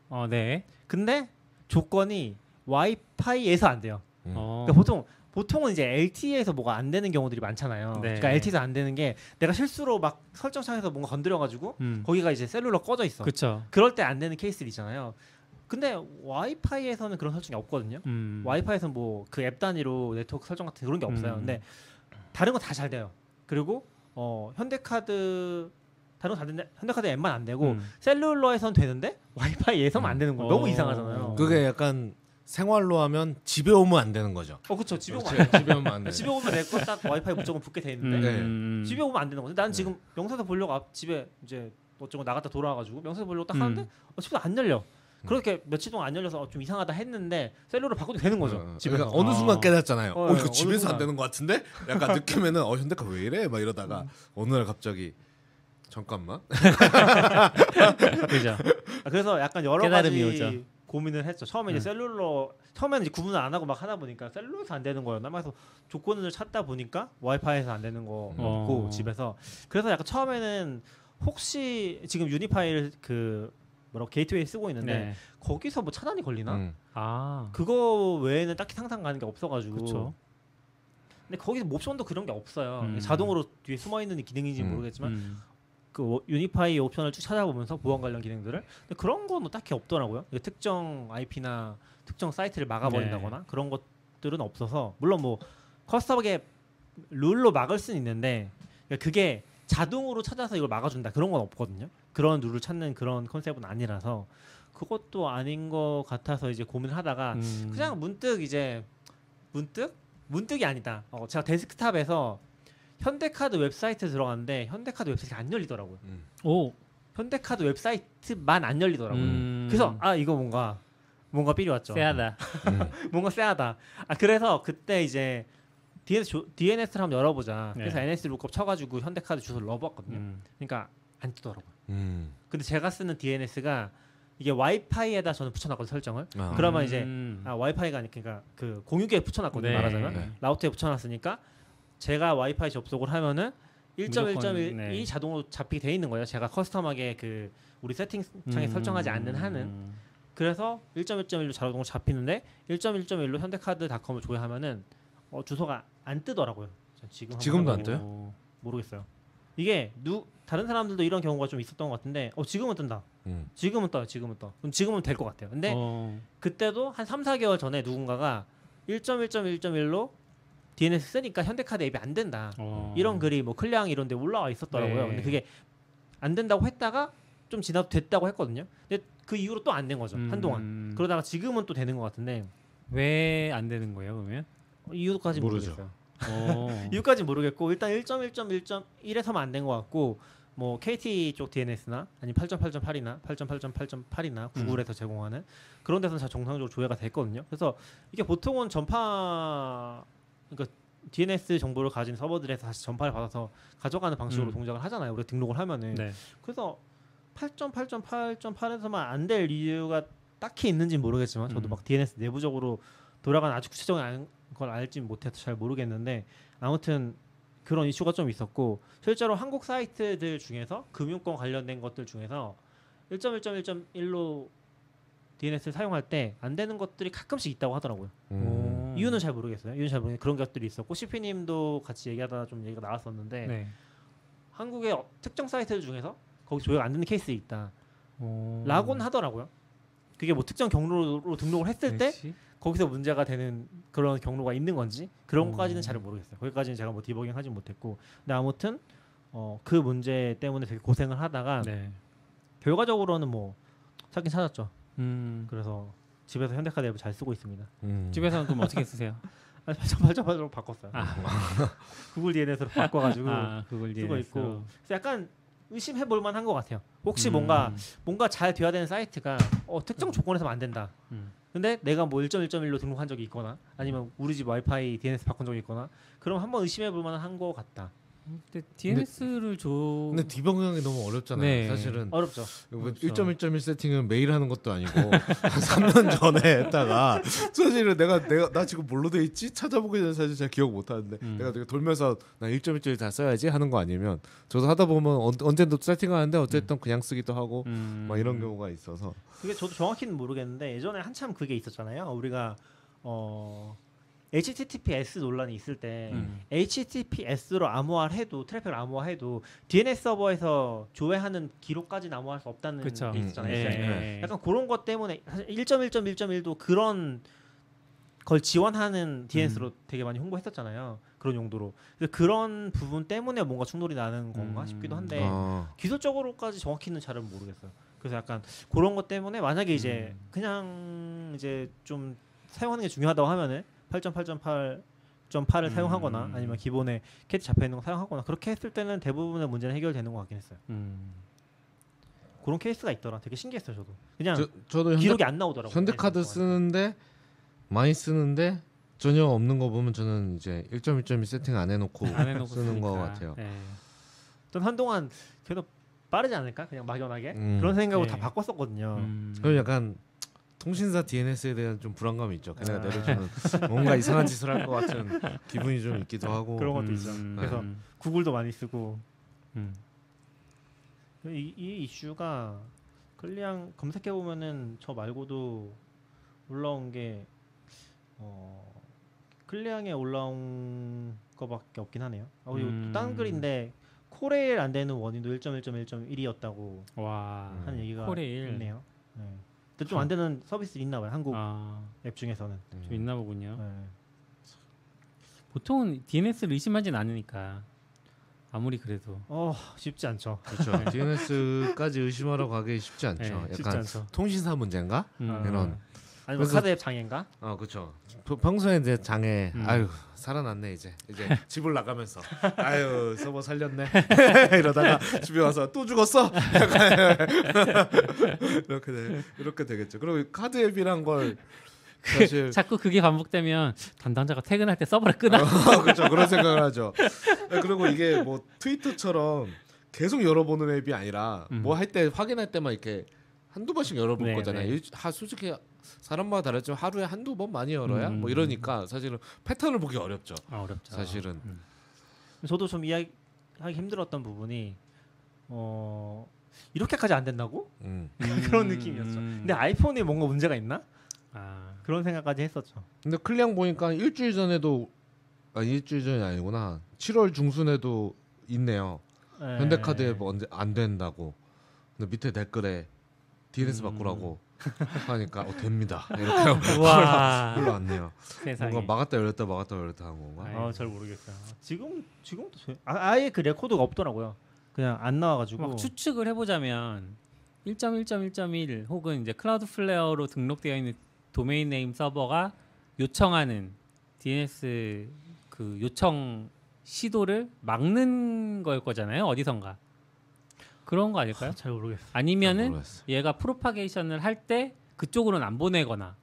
어, 네. 근데 조건이 와이파이에서 안 돼요. 음. 어. 그러니까 보통 보통은 이제 LTE에서 뭐가 안 되는 경우들이 많잖아요. 네. 그러니까 LTE에서 안 되는 게 내가 실수로 막 설정창에서 뭔가 건드려가지고 음. 거기가 이제 셀룰러 꺼져 있어. 그쵸. 그럴 때 안 되는 케이스들 있잖아요. 근데 와이파이에서는 그런 설정이 없거든요. 음. 와이파이에서는 뭐 그 앱 단위로 네트워크 설정 같은 그런 게 없어요. 음. 근데 다른 건 다 잘 돼요. 그리고 어 현대카드 다른 건다 되는데 현대카드 앱만 안 되고 음. 셀룰러에선 되는데 와이파이에서만 안 되는 거 너무 어. 이상하잖아요. 그게 약간 생활로 하면 집에 오면 안 되는 거죠. 어 그렇죠. 집에 오면 안 돼. 집에 오면 안 돼. 집에 오면 내 거 딱 와이파이 무조건 붙게 돼 있는데 네. 음. 집에 오면 안 되는 거지. 난 지금 명세서 보려고 앞 집에 이제 어쩌고 나갔다 돌아와가지고 명세서 보려고 딱 음. 하는데 어, 집에 안 열려. 그렇게 며칠 동안 안 열려서 어, 좀 이상하다 했는데 셀룰로 바꿔도 되는 거죠. 어, 집에서. 그러니까 어느 순간 아. 깨닫잖아요. 어, 어, 어, 이거 집에서 순간. 안 되는 것 같은데? 약간 느끼면은 어 현대카 왜 이래? 막 이러다가 어느 날 갑자기 잠깐만. 그죠. 아, 그래서 약간 여러 깨달음이 가지 오죠. 고민을 했죠. 처음에 이제 음. cellular 처음에는 이제 구분을 안 하고 막 하다 보니까 cellular에서 안 되는 거였나? 그래서 조건을 찾다 보니까 와이파이에서 안 되는 거 어. 없고 집에서 그래서 약간 처음에는 혹시 지금 UniFi를 그 뭐라고 게이트웨이 쓰고 있는데 네. 거기서 뭐 차단이 걸리나? 음. 아. 그거 외에는 딱히 상상 가는 게 없어가지고. 그쵸. 근데 거기서 뭐 옵션도 그런 게 없어요. 음. 자동으로 뒤에 숨어 있는 기능인지 는 음. 모르겠지만 음. 그 워- UniFi 옵션을 쭉 찾아보면서 보안 관련 기능들을 근데 그런 거는 딱히 없더라고요. 특정 IP나 특정 사이트를 막아버린다거나 네. 그런 것들은 없어서 물론 뭐 custom하게 룰로 막을 수는 있는데 그러니까 그게 자동으로 찾아서 이걸 막아준다 그런 건 없거든요. 그런 룰을 찾는 그런 컨셉은 아니라서 그것도 아닌 것 같아서 이제 고민을 하다가 음. 그냥 문득 이제 문득 문득이 아니다. 어, 제가 데스크탑에서 현대카드 웹사이트 들어갔는데 현대카드 웹사이트가 안 열리더라고요. 음. 오. 현대카드 웹사이트만 안 열리더라고요. 음. 그래서 아 이거 뭔가 뭔가 왔죠. 쎄하다. 뭔가 쎄하다. 아 그래서 그때 이제 DNS 조, DNS를 한번 열어보자. 그래서 네. NS lookup 쳐가지고 현대카드 주소를 넣어봤거든요. 음. 그러니까 안 뜨더라고요. 음. 근데 제가 쓰는 DNS가 이게 와이파이에다 저는 붙여놨거든요 설정을. 아. 그러면 이제 음. 아 와이파이가 아니라 그러니까 그 공유기에 붙여놨거든요 네. 말하자면 네. 라우터에 붙여놨으니까 제가 와이파이 접속을 하면은 1.1.1이 무조건, 네. 자동으로 잡히게 돼 있는 거예요. 제가 커스텀하게 그 우리 세팅창에 음. 설정하지 않는 한은 그래서 1.1.1로 자동으로 잡히는데 1.1.1로 현대카드닷컴을 조회하면은 어, 주소가 안 뜨더라고요. 전 지금 지금도 안 떠요? 모르겠어요. 이게 누 다른 사람들도 이런 경우가 좀 있었던 것 같은데 어 지금은 뜬다. 음. 지금은 떠요. 지금은 떠. 그럼 지금은 될 것 같아요. 근데 어. 그때도 한 3, 4개월 전에 누군가가 1.1.1.1로 DNS 쓰니까 현대카드 앱이 안 된다. 어. 이런 글이 뭐 클리앙 이런 데 올라와 있었더라고요. 네. 근데 그게 안 된다고 했다가 좀 지나도 됐다고 했거든요. 근데 그 이후로 또 안 된 거죠. 음. 한동안. 그러다가 지금은 또 되는 것 같은데 왜 안 되는 거예요, 그러면? 이유까지 모르죠. 모르겠어요. 어. 이유까지 모르겠고 일단 1.1.1.1에서만 안 된 것 같고 뭐 KT 쪽 DNS나 아니 8.8.8이나 8.8.8.8이나 구글에서 제공하는 그런 데서는 잘 정상적으로 조회가 됐거든요. 그래서 이게 보통은 전파 그러니까 DNS 정보를 가진 서버들에서 다시 전파를 받아서 가져가는 방식으로 음. 동작을 하잖아요. 우리가 등록을 하면은 네. 그래서 8.8.8.8에서만 안 될 이유가 딱히 있는지 는 모르겠지만 저도 음. 막 DNS 내부적으로 돌아가는 아주 구체적인 걸 알지 못해서 잘 모르겠는데 아무튼 그런 이슈가 좀 있었고 실제로 한국 사이트들 중에서 금융권 관련된 것들 중에서 1.1.1.1로 DNS를 사용할 때 안 되는 것들이 가끔씩 있다고 하더라고요. 음. 이유는 잘 모르겠어요. 이유는 잘 모르겠는데 그런 것들이 있었고 CP님도 같이 얘기하다가 좀 얘기가 나왔었는데 네. 한국의 어- 특정 사이트들 중에서 거기 조회가 안 되는 케이스 있다. 어. 라고는 하더라고요. 그게 뭐 특정 경로로 등록을 했을 때 그렇지? 거기서 문제가 되는 그런 경로가 있는 건지 그런 음. 것까지는 잘 모르겠어요. 거기까지는 제가 뭐 디버깅 하진 못했고 근데 아무튼 어, 그 문제 때문에 되게 고생을 하다가 네. 결과적으로는 뭐 찾긴 찾았죠. 음. 그래서 집에서 현대카드 앱을 잘 쓰고 있습니다. 음. 집에서는 그럼 어떻게 쓰세요? 8.8.8로 바꿨어요. 아. 구글 DNS로 바꿔가지고 아, 그걸 쓰고 DNS 로. 있고 그래서 약간 의심해 볼 만한 것 같아요. 혹시 음. 뭔가 뭔가 잘 돼야 되는 사이트가 어, 특정 조건에서만 안 된다. 음. 근데 내가 뭐 1.1.1로 등록한 적이 있거나 아니면 우리 집 와이파이 DNS 바꾼 적이 있거나 그럼 한번 의심해 볼 만한 것 같다. 근데 DNS를 줘. 근데 디버깅하기 너무 어렵잖아요. 네. 사실은 어렵죠. 뭐 그렇죠. 1.1.1 세팅은 매일 하는 것도 아니고 한 3년 전에 했다가 사실은 내가 내가 나 지금 뭘로 돼 있지 찾아보기 전에 사실 잘 기억 못 하는데 음. 내가 되게 돌면서 나 1.1.1 다 써야지 하는 거 아니면 저도 하다 보면 언, 언젠도 세팅하는데 어쨌든 그냥 쓰기도 하고 음. 막 이런 경우가 있어서 그게 저도 정확히는 모르겠는데 예전에 한참 그게 있었잖아요. 우리가 어 HTTPS 논란이 있을 때 음. HTTPS로 암호화를 해도 트래픽을 암호화해도 DNS 서버에서 조회하는 기록까지는 암호화할 수 없다는 그쵸. 게 있었잖아요. 음, 예. 네. 약간 그런 것 때문에 사실 1.1.1.1도 그런 걸 지원하는 DNS로 음. 되게 많이 홍보했었잖아요. 그런 용도로. 그래서 그런 부분 때문에 뭔가 충돌이 나는 건가 음. 싶기도 한데 어. 기술적으로까지 정확히는 잘은 모르겠어요. 그래서 약간 그런 것 때문에 만약에 이제 음. 그냥 이제 좀 사용하는 게 중요하다고 하면은 8.8.8.8을 사용하거나 음. 아니면 기본에 캐치 잡혀 있는 거 사용하거나 그렇게 했을 때는 대부분의 문제는 해결되는 것 같긴 했어요. 음. 그런 케이스가 있더라. 되게 신기했어요, 저도. 그냥 저, 현대, 기록이 안 나오더라고요. 현대카드 네, 쓰는데 많이 쓰는데 전혀 없는 거 보면 저는 이제 1.1.2 세팅 안 해놓고 안 해놓고 쓰는 거. 같아요. 예. 전 한동안 그래도 빠르지 않을까? 그냥 막연하게 음. 그런 생각으로 네. 다 바꿨었거든요. 음. 그럼 약간 통신사 DNS에 대한 좀 불안감이 있죠. 걔네가 아. 내려주는 뭔가 이상한 짓을 할 것 같은 기분이 좀 있기도 하고. 그런 것도 있죠. 그래서 음. 구글도 많이 쓰고 음. 이, 이 이슈가 클리앙 검색해 보면은 저 말고도 올라온 게 어, 클리앙에 올라온 거밖에 없긴 하네요. 아, 그리고 음. 딴 글인데 코레일 안 되는 원인도 1.1.1.1이었다고 와. 음. 하는 얘기가 코레일. 있네요. 네. 근데 좀안 되는 서비스 있나 봐요. 한국 아, 앱 중에서는. 음. 좀 있나 보군요. 네. 보통은 DNS를 의심하진 않으니까 아무리 그래도 어 쉽지 않죠. 그렇죠. DNS까지 의심하러 가기 쉽지 않죠. 네, 쉽지 약간 않죠. 통신사 문제인가? 음. 아. 이런. 아니면 그래서- 카드 앱 장애인가? 아 그렇죠. 평소에 이제 장애 음. 아유 살아났네 이제 이제 집을 나가면서 아유 서버 살렸네 이러다가 집에 와서 또 죽었어 이렇게 돼, 이렇게 되겠죠. 그리고 카드 앱이란 걸 사실 자꾸 그게 반복되면 담당자가 퇴근할 때 서버를 끄나? 그렇죠 그런 생각을 하죠. 그리고 이게 뭐 트위터처럼 계속 열어보는 앱이 아니라 음. 뭐할 때 확인할 때만 이렇게 한두 번씩 열어볼 네, 거잖아요. 네. 일- 하, 솔직히 사람마다 다르지만 하루에 한두 번 많이 열어야 음. 뭐 이러니까 사실은 패턴을 보기 어렵죠. 아, 어렵죠. 사실은. 음. 저도 좀 이야기 하기 힘들었던 부분이 어 이렇게까지 안 된다고? 음. 그런 음, 느낌이었죠. 음. 근데 아이폰에 뭔가 문제가 있나? 아, 그런 생각까지 했었죠. 근데 클리앙 보니까 일주일 전에도 아 일주일 전이 아니구나. 7월 중순에도 있네요. 네. 현대카드 앱 언제 안 된다고. 근데 밑에 댓글에 DNS 음. 바꾸라고 하니까 어 됩니다. 이렇게 와 올라왔네요. 세상에. 뭔가 막았다 열렸다 막았다 열렸다 한 건가? 아이. 아, 잘 모르겠어요. 지금 지금도 저- 아, 아예 그 레코드가 없더라고요. 그냥 안 나와가지고 막 추측을 해보자면 1.1.1.1 혹은 이제 Cloudflare로 등록되어 있는 도메인 네임 서버가 요청하는 DNS 그 요청 시도를 막는 걸 거잖아요 어디선가 그런 거 아닐까요? 잘 모르겠어요. 아니면은 모르겠어. 얘가 프로파게이션을 할 때 그쪽으로는 안 보내거나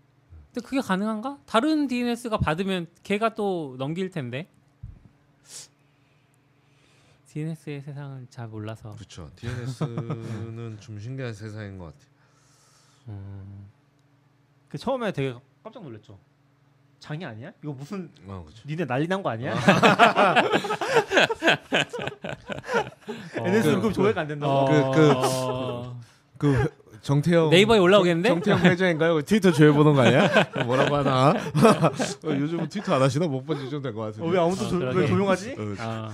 근데 그게 가능한가? 다른 DNS가 받으면 걔가 또 넘길 텐데 DNS의 세상을 잘 몰라서 그렇죠. DNS는 좀 신기한 세상인 것 같아요. 음, 그 처음에 되게 깜짝 놀랐죠. 장애 아니야? 이거 무슨 아 그렇죠. 니네 난리 난 거 아니야? 어, NS 그- 그럼 조회가 안 된다고. 그- 그- 어, 그 정태영 네이버에 올라오겠는데? 정, 태영 회장인가요? 트위터 조회 보는 거 아니야? 뭐라고 하나? 어, 요즘 트위터 안 하시나? 못 본지 좀 된 것 같은데. 어, 왜 아무도 어, 조, 그러게. 왜 조용하지? 어, 아,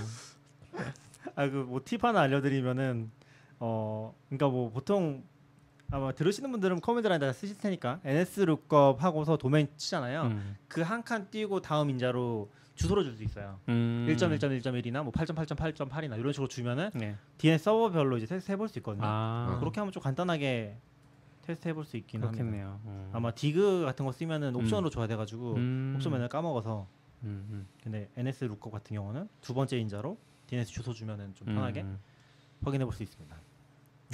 아 그 뭐 팁 하나 알려드리면은 어 그러니까 뭐 보통 아마 들으시는 분들은 command line 다 쓰실 테니까 NS lookup 하고서 도메인 치잖아요. 음, 그 한 칸 띄고 다음 인자로 주소를 줄 수 있어요. 음, 1.1.1.1이나 뭐 8.8.8.8이나 이런 식으로 주면은 네. DNS 서버별로 이제 테스트 해볼 수 있거든요. 아, 그렇게 하면 좀 간단하게 테스트 해볼 수 있긴 합니다. 그렇겠네요. 음. 아마 dig 같은 거 쓰면은 옵션으로 줘야 돼가지고 음, 옵션 맨날 까먹어서 음, 음, 근데 NS lookup 같은 경우는 두 번째 인자로 DNS 주소 주면은 좀 편하게 음, 확인해 볼 수 있습니다.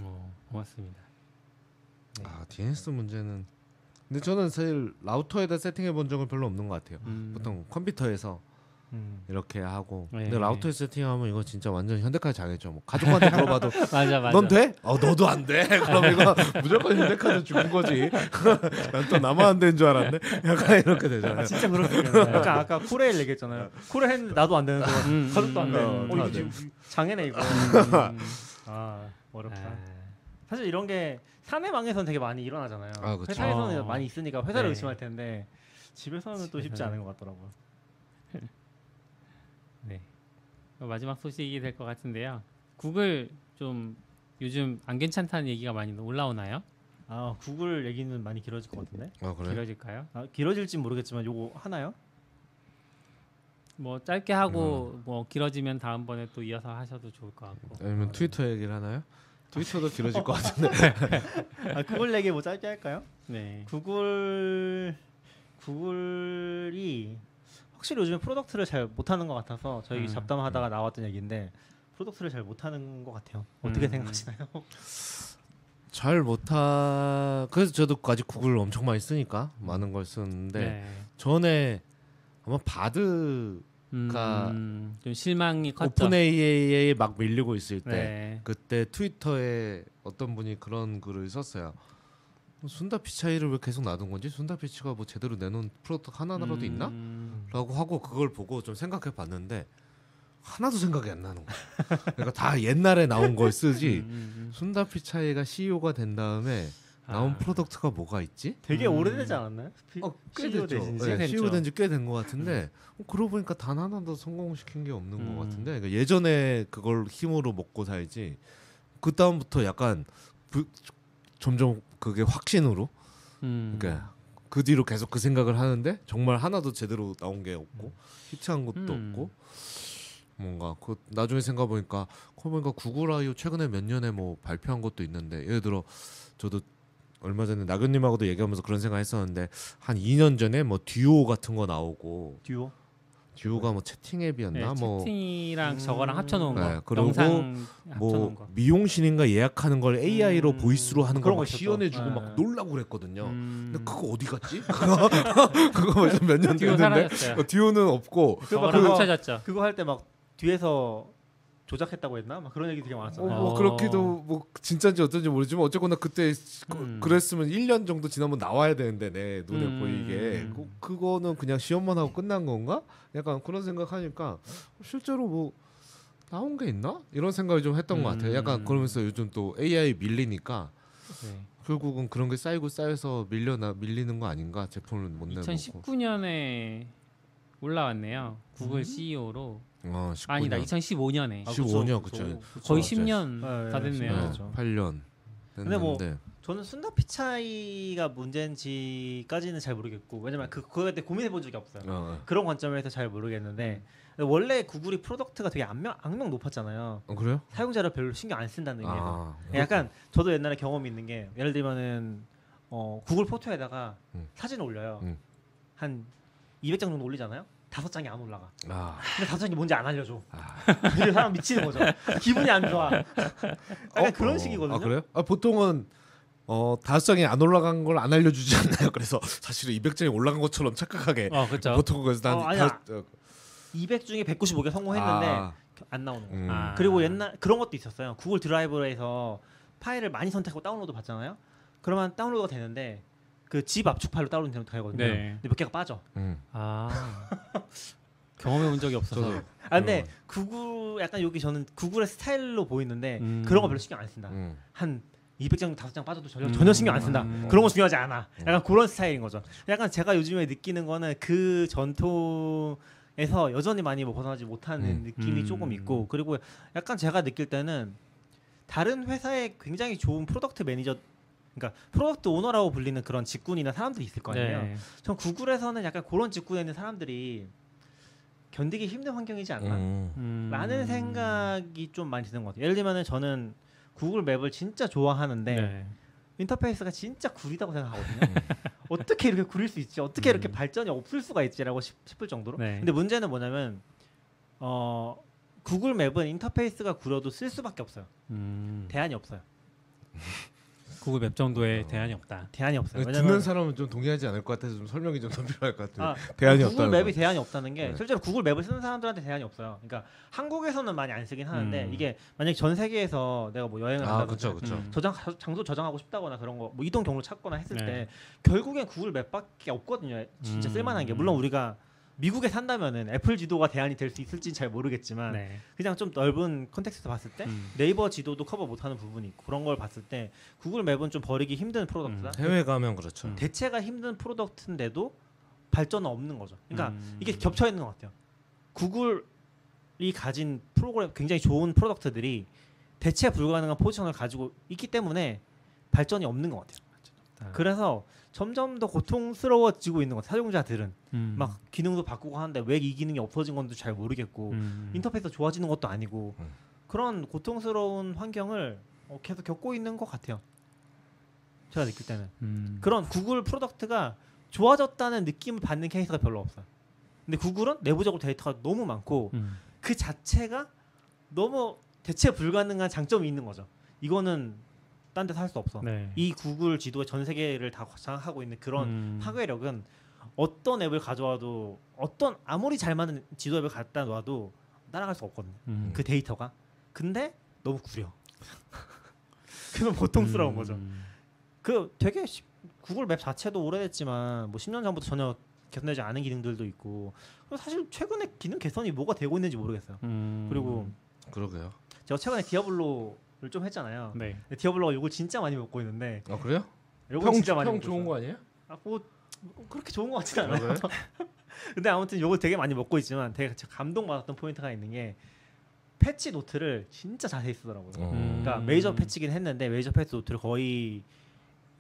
어, 고맙습니다. 아 DNS 문제는 근데 저는 사실 라우터에다 세팅해 본 적은 별로 없는 것 같아요. 음, 보통 컴퓨터에서 음. 이렇게 하고 네. 근데 라우터에 세팅하면 이거 진짜 완전 현대카드 장애죠. 뭐 가족한테 물어봐도 맞아 맞아. 넌 돼? 어 너도 안 돼. 그럼 이거 무조건 현대카드 죽은 거지. 난 또 나만 안 되는 줄 알았네. 약간 이렇게 되잖아요. 아, 진짜 그렇습니다. 약간 아까 코레일 얘기했잖아요. 코레일 했는데 나도 안 되는 거 음, 가족도 안 돼. 음, 어, 음, 이거 음. 지금 장애네 이거. 음, 아 어렵다. 아, 사실 이런 게 사내망에서는 되게 많이 일어나잖아요. 아. 회사에서는 어. 많이 있으니까 회사를 네. 의심할 텐데 집에서는 또 쉽지. 않은 것 같더라고요. 마지막 소식이 될 것 같은데요. 구글 좀 요즘 안 괜찮다는 얘기가 많이 올라오나요? 아 구글 얘기는 많이 길어질 것 같은데. 아 그래? 길어질까요? 아, 길어질지 모르겠지만 요거 하나요? 뭐 짧게 하고 뭐 길어지면 다음번에 또 이어서 하셔도 좋을 것 같고. 아니면 트위터 얘기를 하나요? 트위터도 길어질 것 같은데. 아, 구글 얘기 뭐 짧게 할까요? 네. 구글 구글이 확실히 요즘에 product를 잘 못하는 것 같아서 저희 음. 잡담하다가 나왔던 얘기인데 product를 잘 못하는 것 같아요. 어떻게 음. 생각하시나요? 잘 못하. 그래서 저도 아직 구글 엄청 많이 쓰니까 많은 걸 쓰는데 네. 전에 아마 바드 음, 그러니까 좀 실망이 컸죠. OpenAI에 막 밀리고 있을 때 네. 그때 트위터에 어떤 분이 그런 글을 썼어요. 뭐 순다 피차이를 왜 계속 놔둔 건지 순다 피치가 뭐 제대로 내놓은 product 하나라도 있나? 음, 라고 하고 그걸 보고 좀 생각해 봤는데 하나도 생각이 안 나는 거야. 그러니까 다 옛날에 나온 걸 쓰지. 음, 음, 순다 피차이가 CEO가 된 다음에 나온 아. product가 뭐가 있지? 되게 음. 오래되지 않았나요? 어, 꽤 CEO 됐죠. 지? 네, 됐죠. CEO 된지 꽤 된 것 같은데 어, 그러고 보니까 단 하나도 성공시킨 게 없는 음. 것 같은데 그러니까 예전에 그걸 힘으로 먹고 살지 그 다음부터 약간 부, 점점 그게 확신으로 음. 그러니까 그 뒤로 계속 그 생각을 하는데 정말 하나도 제대로 나온 게 없고 히트한 것도 음. 없고 뭔가 그 나중에 생각 보니까 그 보니까 구글 아이오 최근에 몇 년에 뭐 발표한 것도 있는데 예를 들어 저도 얼마 전에 나근님하고도 얘기하면서 그런 생각 했었는데 한 2년 전에 뭐 듀오 같은 거 나오고 듀오? 듀오가 뭐 채팅 네, 앱이었나 뭐 채팅이랑 음. 저거랑 합쳐놓은 네, 거, 그리고 영상 합쳐놓은 뭐 거. 미용실인가 예약하는 걸 AI로 음, 보이스로 하는 그런 거거막 있었죠. 시연해주고 네. 막 놀라고 그랬거든요. 음. 근데 그거 어디 갔지? 그거 벌써 몇년 듀오 됐는데. 어, 듀오 는 없고 저거랑 그거- 합쳐졌죠. 그거 할 때 막 뒤에서 조작했다고 했나? 막 그런 얘기 되게 어, 많았잖아요. 뭐 어. 그렇기도 뭐 진짜인지 어쩐지 모르지만 어쨌거나 그때 그- 음. 그 랬으면 1년 정도 지나면 나와야 되는데 내 눈에 음. 보이게 그, 그거는 그냥 시험만 하고 끝난 건가? 약간 그런 생각하니까 실제로 뭐 나온 게 있나? 이런 생각을 좀 했던 것 같아요. 약간 음. 그러면서 요즘 또 AI 밀리니까 네. 결국은 그런 게 쌓이고 쌓여서 밀려나 밀리는 거 아닌가? 제품을 못 내놓고. 2019년에 올라왔네요. 구글 CEO로 어, 19년. 아니다 2015년에 아, 15년 그쵸, 그쵸. 그쵸. 거의 그쵸. 10년 네, 다 됐네요. 네, 그렇죠. 8년 근데 뭐 저는 순다 피차이가 문제인지까지는 잘 모르겠고 왜냐면 그 그거에 대해 고민해 본 적이 없어요. 어, 그런 관점에서 잘 모르겠는데 원래 구글이 프로덕트가 되게 악명 악명 높았잖아요. 어, 그래요? 사용자를 별로 신경 안 쓴다는 의미에서. 아, 약간 저도 옛날에 경험이 있는 게 예를 들면은 어, 구글 포토에다가 음. 사진을 올려요. 음. 한 200장 정도 올리잖아요. 다섯 장이 안 올라가. 아, 근데 다섯 장이 뭔지 안 알려줘. 아. 이게 사람 미치는 거죠. 기분이 안 좋아. 약간 그런 어, 식이거든요. 아 그래요? 아 보통은 어 다섯 장이 안 올라간 걸 안 알려주지 않나요? 그래서 사실은 200장이 올라간 것처럼 착각하게 어 그렇죠. 보통 그래서 난 어, 아니야. 다- 어, 200 중에 195개 성공했는데 아, 안 나오는 거예요. 음. 아. 그리고 옛날 그런 것도 있었어요. 구글 드라이브에서 파일을 많이 선택하고 다운로드 받잖아요. 그러면 다운로드가 되는데 그 zip 압축 파일로 다운로드 되거든요. 네. 근데 몇 개가 빠져. 음. 아 경험해 본 적이 없어서. 저도 아 근데 음. 구글 약간 여기 저는 구글의 스타일로 보이는데 음. 그런 거 별로 신경 안 쓴다. 음. 한 200장 다섯 장 빠져도 전혀, 음. 전혀 신경 안 쓴다. 음. 그런 거 중요하지 않아. 약간 그런 스타일인 거죠. 약간 제가 요즘에 느끼는 거는 그 전통 에서 여전히 많이 뭐 벗어나지 못하는 음. 느낌이 음. 조금 있고 그리고 약간 제가 느낄 때는 다른 회사에 굉장히 좋은 product manager 그러니까 product owner라고 불리는 그런 직군이나 사람들이 있을 거 아니에요. 네. 전 구글에서는 약간 그런 직군에 있는 사람들이 견디기 힘든 환경이지 않나. 음. 음. 라는 생각이 좀 많이 드는 것 같아요. 예를 들면은 저는 구글 맵을 진짜 좋아하는데 네. 인터페이스가 진짜 구리다고 생각하거든요. 어떻게 이렇게 구릴 수 있지? 어떻게 이렇게 음. 발전이 없을 수가 있지라고 싶, 을 정도로. 네. 근데 문제는 뭐냐면 어 구글 맵은 인터페이스가 구려도 쓸 수밖에 없어요. 음. 대안이 없어요. 구글 맵 정도의 대안이 없다. 대안이 없어요. 듣는 왜냐면 사람은 좀 동의하지 않을 것 같아서 좀 설명이 좀 더 필요할 것 같아요. 아, 대안이 구글 없다는 맵이 거. 대안이 없다는 게 네. 실제로 구글 맵을 쓰는 사람들한테 대안이 없어요. 그러니까 한국에서는 많이 안 쓰긴 하는데 음. 이게 만약 전 세계에서 내가 뭐 여행을 아, 한다든지 그렇죠, 그렇죠. 음. 저장 장소 저장하고 싶다거나 그런 거 뭐 이동 경로 찾거나 했을 네. 때 결국엔 구글 맵밖에 없거든요. 진짜 음. 쓸만한 게 물론 우리가 미국에 산다면은 애플 지도가 대안이 될 수 있을지는 잘 모르겠지만 네. 그냥 좀 넓은 context 봤을 때 음. 네이버 지도도 커버 못하는 부분이 있고 그런 걸 봤을 때 구글 맵은 좀 버리기 힘든 product다. 음. 해외 가면 그렇죠. 음. 대체가 힘든 product인데도 발전은 없는 거죠. 그러니까 음. 이게 겹쳐 있는 것 같아요. 구글 가진 프로그램 굉장히 좋은 product들이 대체 불가능한 포지션을 가지고 있기 때문에 발전이 없는 것 같아요. 아. 그래서 점점 더 고통스러워지고 있는 것 같아요. 사용자들은 음. 막 기능도 바꾸고 하는데 왜 이 기능이 없어진 건지 잘 모르겠고 음. 인터페이스 좋아지는 것도 아니고 음. 그런 고통스러운 환경을 어, 계속 겪고 있는 것 같아요. 제가 느낄 때는 음. 그런 구글 product가 좋아졌다는 느낌을 받는 케이스가 별로 없어요. 근데 구글은 내부적으로 데이터가 너무 많고 음. 그 자체가 너무 대체 불가능한 장점이 있는 거죠. 이거는 딴 데서 할 수 없어. 네. 이 구글 지도에 전 세계를 다 장악하고 있는 그런 음. 파괴력은 어떤 앱을 가져와도 어떤 아무리 잘 만든 지도 앱을 갖다 놔도 따라갈 수 없거든요. 음. 그 데이터가. 근데 너무 구려. 그건 고통스러운 음. 거죠. 그 되게 시- 구글 맵 자체도 오래됐지만 뭐 10년 전부터 전혀 개선되지 않은 기능들도 있고 사실 최근에 기능 개선이 뭐가 되고 있는지 모르겠어요. 음. 그리고 그러게요. 제가 최근에 디아블로를 좀 했잖아요. 네. 디아블로가 욕을 진짜 많이 먹고 있는데 아 그래요? 욕을 평, 진짜 많이 평 먹고 좋은 있어요. 거 아니에요? 아, 뭐 그렇게 좋은 것 같진 아, 않아요. 그래요? 근데 아무튼 욕을 되게 많이 먹고 있지만 되게 제가 감동 받았던 포인트가 있는 게 패치 노트를 진짜 자세히 쓰더라고요. 어. 음. 그러니까 메이저 패치긴 했는데 메이저 패치 노트를 거의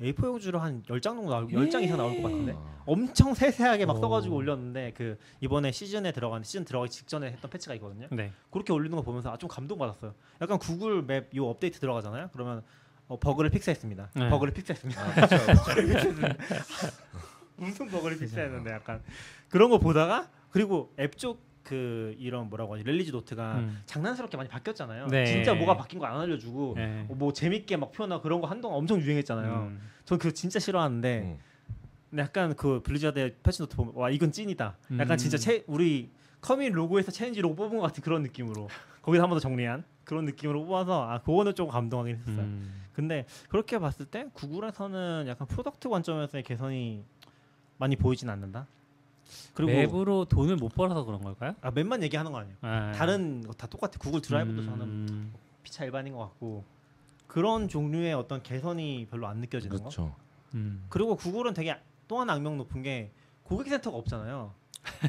A4 용지로 한 10장 정도 나올 10장 이상 나올 것 같은데 아. 엄청 세세하게 막 오. 써가지고 올렸는데 그 이번에 시즌에 들어간 시즌 들어가기 직전에 했던 패치가 있거든요. 네. 그렇게 올리는 거 보면서 아, 좀 감동받았어요. 약간 구글 맵 요 업데이트 들어가잖아요. 그러면 어, 버그를 fix했습니다. 네. 버그를 fix했습니다. 아, 그쵸, 무슨 버그를 fix했는데 약간 그런 거 보다가 그리고 앱 쪽 그 이런 뭐라고 하지 release note가 음. 장난스럽게 많이 바뀌었잖아요. 네. 진짜 뭐가 바뀐 거 안 알려주고 네. 어, 뭐 재밌게 막 표현하고 그런 거 한동안 엄청 유행했잖아요. 음. 전 그거 진짜 싫어하는데 음. 근데 약간 그 블리자드의 패치 노트 보면 와 이건 찐이다. 약간 음. 진짜 채, 우리 commit log에서 change log 뽑은 것 같은 그런 느낌으로 거기서 한 번 더 정리한 그런 느낌으로 뽑아서 아 그거는 조금 감동하긴 했어요. 음. 근데 그렇게 봤을 때 구글에서는 약간 product 관점에서의 개선이 많이 보이진 않는다. 그리고 맵으로 돈을 못 벌어서 그런 걸까요? 아 맵만 얘기하는 거 아니에요. 아. 다른 거 다 똑같아. 구글 드라이브도 음. 저는 피차 일반인 것 같고 그런 종류의 어떤 개선이 별로 안 느껴지는 거. 그렇죠. 음. 그리고 구글은 되게 또 하나 악명 높은 게 고객 센터가 없잖아요.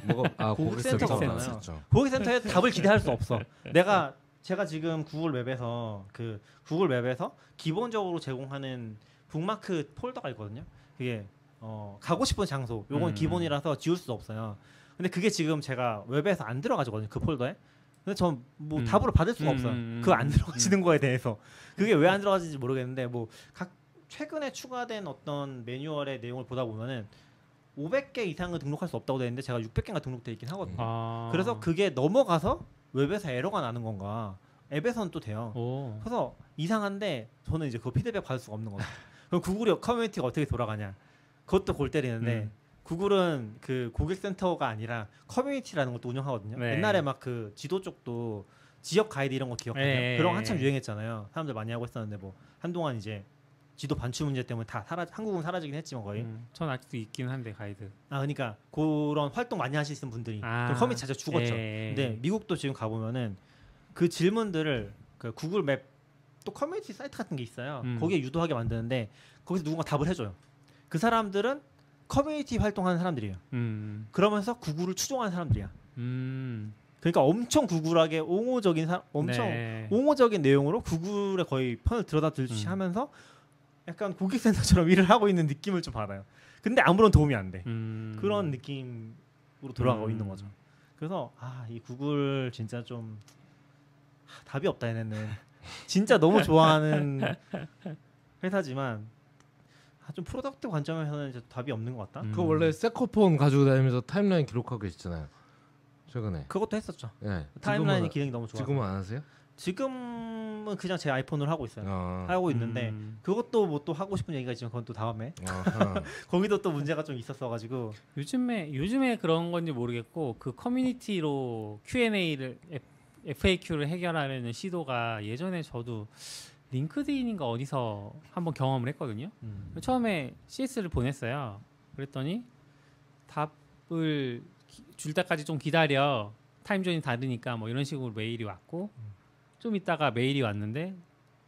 뭐가 아 고객 고객 센터가 센터가 없잖아요. 없었죠. 고객 센터에 답을 기대할 수 없어. 내가 제가 지금 구글 맵에서 그 구글 맵에서 기본적으로 제공하는 북마크 폴더가 있거든요. 그게 어, 가고 싶은 장소. 요건 음. 기본이라서 지울 수 없어요. 근데 그게 지금 제가 웹에서 안 들어가지거든요. 그 폴더에. 근데 전뭐 음. 답으로 받을 수가 음, 없어요. 음, 그안 음, 들어가지는 거에 대해서. 그게 왜 안 들어가지는지 모르겠는데 뭐 각 최근에 추가된 어떤 매뉴얼의 내용을 보다 보면은 500개 이상은 등록할 수 없다고 되어 있는데 제가 600개가 등록돼 있긴 하거든요. 아. 그래서 그게 넘어가서 웹에서 에러가 나는 건가 앱에서는 또 돼요. 오. 그래서 이상한데 저는 이제 그 피드백 받을 수가 없는 거죠. 그럼 구글이 커뮤니티가 어떻게 돌아가냐? 그것도 골 때리는데 음. 구글은 그 고객 센터가 아니라 커뮤니티라는 것도 운영하거든요. 네. 옛날에 막 그 지도 쪽도 지역 가이드 이런 거 기억하세요? 네. 그런 거 한참 유행했잖아요. 사람들 많이 하고 있었는데 뭐 한동안 이제 지도 반출 문제 때문에 다 사라 한국은 사라지긴 했지만 거의. 음, 전 아직도 있긴 한데 가이드. 아 그러니까 그런 활동 많이 하시는 분들이 아. 그 커뮤니티 자주 죽었죠. 예. 근데 미국도 지금 가보면은 그 질문들을 그 구글 맵 또 커뮤니티 사이트 같은 게 있어요. 음. 거기에 유도하게 만드는데 거기서 누군가 답을 해줘요. 그 사람들은 커뮤니티 활동하는 사람들이에요. 음. 그러면서 구글을 추종하는 사람들이야. 음. 그러니까 엄청 구글하게 옹호적인 사, 엄청 네. 옹호적인 내용으로 구글에 거의 편을 들여다 들듯이 음. 하면서 약간 고객센터처럼 일을 하고 있는 느낌을 좀 받아요. 근데 아무런 도움이 안 돼. 음. 그런 느낌으로 돌아가고 음. 있는 거죠. 그래서 아 이 구글 진짜 좀 하, 답이 없다 얘네는 진짜 너무 좋아하는 회사지만 아, 좀 product 관점에서는 이제 답이 없는 것 같다. 음. 그 원래 세코폰 가지고 다니면서 타임라인 기록하고 계시잖아요. 최근에. 그것도 했었죠. 예. 타임라인 기능이 너무 좋아. 지금은 안 하세요? 지금은 그냥 제 아이폰으로 하고 있어요. 아. 하고 있는데 음. 그것도 뭐 또 하고 싶은 얘기가 있지만 그건 또 다음에. 거기도 또 문제가 좀 있었어 가지고 요즘에 요즘에 그런 건지 모르겠고 그 커뮤니티로 Q&A를 FAQ를 해결하려는 시도가 예전에 저도 링크드인인가 어디서 한번 경험을 했거든요. 음. 처음에 CS를 보냈어요. 그랬더니 답을 기- 줄 때까지 좀 기다려. 타임존이 다르니까 뭐 이런 식으로 메일이 왔고 좀 있다가 메일이 왔는데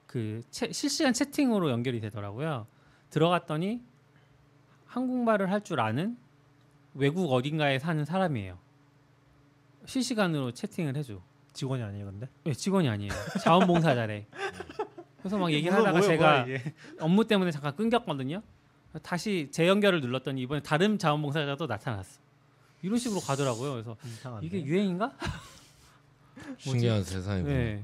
그 채- 실시간 채팅으로 연결이 되더라고요. 들어갔더니 한국말을 할 줄 아는 외국 어딘가에 사는 사람이에요. 실시간으로 채팅을 해줘. 직원이 아니에요, 근데. 네, 직원이 아니에요. 자원봉사자래. 그래서 막 얘기를 하다가 뭐야, 제가 뭐야. 업무 때문에 잠깐 끊겼거든요. 다시 재연결을 눌렀더니 이번에 다른 자원봉사자가 또 나타났어. 이런 식으로 가더라고요. 그래서 이상한데. 이게 유행인가? 신기한 세상이고. 네.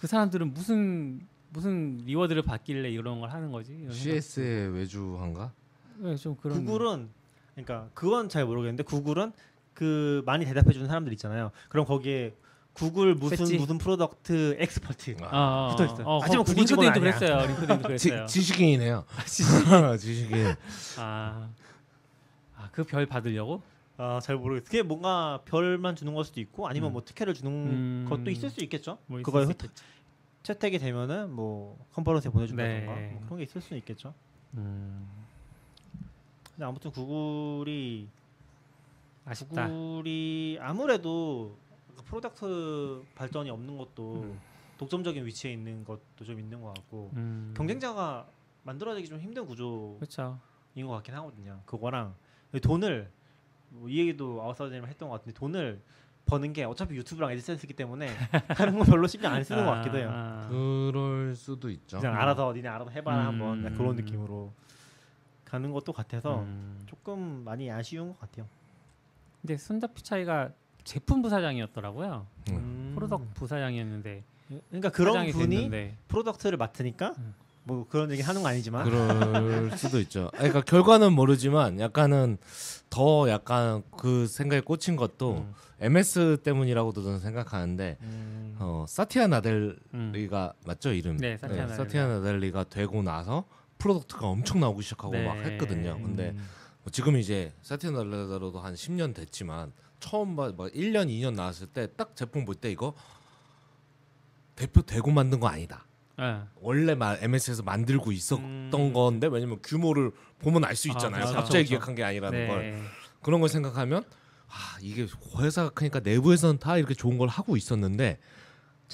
그 사람들은 무슨 무슨 reward를 받길래 이런 걸 하는 거지? 이런 CS의 외주화인가? 네, 좀 그런. 구글은 그러니까 그건 잘 모르겠는데 구글은 그 많이 대답해 주는 사람들 있잖아요. 그럼 거기에 구글 무슨 뱃지? 무슨 product expert 아, 아, 붙어 있어요. 어, 하지만 거- 구글 아니야. 그랬어요. 링크드인도 지, 그랬어요. 지 식인이네요. 지식인. 아, 아, 그 별 받으려고? 아 잘 모르겠어요. 그게 뭔가 별만 주는 걸 수도 있고 아니면 음. 뭐 특혜를 주는 음. 것도 있을 수 있겠죠. 뭐 있을 그거에 수 회- 있겠지. 채택이 되면은 뭐 컨퍼런스에 보내준다던가 네. 뭐 그런 게 있을 수 있겠죠. 음, 근데 아무튼 구글이 아쉽다. 구글이 아무래도 그 product 발전이 없는 것도 음. 독점적인 위치에 있는 것도 좀 있는 것 같고 음, 경쟁자가 만들어내기 좀 힘든 구조인 그렇죠. 것 같긴 하거든요. 그거랑 돈을 뭐 이 얘기도 아웃사이더님 했던 것 같은데 돈을 버는 게 어차피 유튜브랑 애드센스기 때문에 하는 건 별로 신경 안 쓰는 것 같기도 해요. 아, 그럴 수도 있죠. 그냥 알아서 니네 알아서 해봐라 음. 한번 그냥 그런 느낌으로 가는 것도 같아서 음. 조금 많이 아쉬운 것 같아요. 근데 순다 피차이가 제품 부사장이었더라고요. 음. 프로덕 부사장이었는데 그러니까 그런 분이 됐는데. product를 맡으니까 음. 뭐 그런 얘기 하는 거 아니지만 그럴 수도 있죠. 그러니까 결과는 모르지만 약간은 더 약간 그 생각에 꽂힌 것도 음. MS 때문이라고도 저는 생각하는데 음. 어, 사티아 음. 나델리가 맞죠 이름? 네, 사티아 나델리. 사티아 나델리가 되고 나서 product가 엄청 나오기 시작하고 네. 막 했거든요. 근데 음. 뭐 지금 이제 사티아 나델리로도 한 10년 됐지만 처음 봐, 뭐 1년 2년 나왔을 때 딱 제품 볼 때 이거 대표 되고 만든 거 아니다. 예. 원래 마, MS에서 만들고 있었던 음. 건데 왜냐면 규모를 보면 알수 아, 있잖아요. 그렇죠. 갑자기. 기획한 게 아니라는 네. 걸 그런 걸 생각하면 아 이게 회사가 크니까 내부에서는 다 이렇게 좋은 걸 하고 있었는데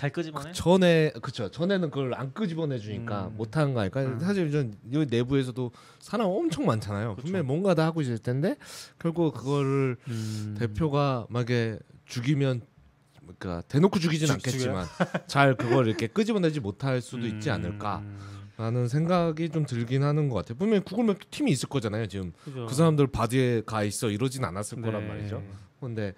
잘 끄집어내. 그 전에 그쵸 전에는 그걸 안 끄집어내 주니까 음. 못하는 거 아닐까 음. 사실 전 여기 내부에서도 사람 엄청 많잖아요 그쵸. 분명히 뭔가 다 하고 있을 텐데 결국 그거를 음. 대표가 막에 죽이면 그러니까 대놓고 죽이진 죽- 않겠지만 잘 그걸 이렇게 끄집어내지 못할 수도 있지 음. 않을까 라는 생각이 좀 들긴 하는 것 같아요. 분명히 구글맵 팀이 있을 거잖아요. 지금 그죠. 그 사람들 바디에 가 있어 이러진 않았을 거란 네. 말이죠. 근데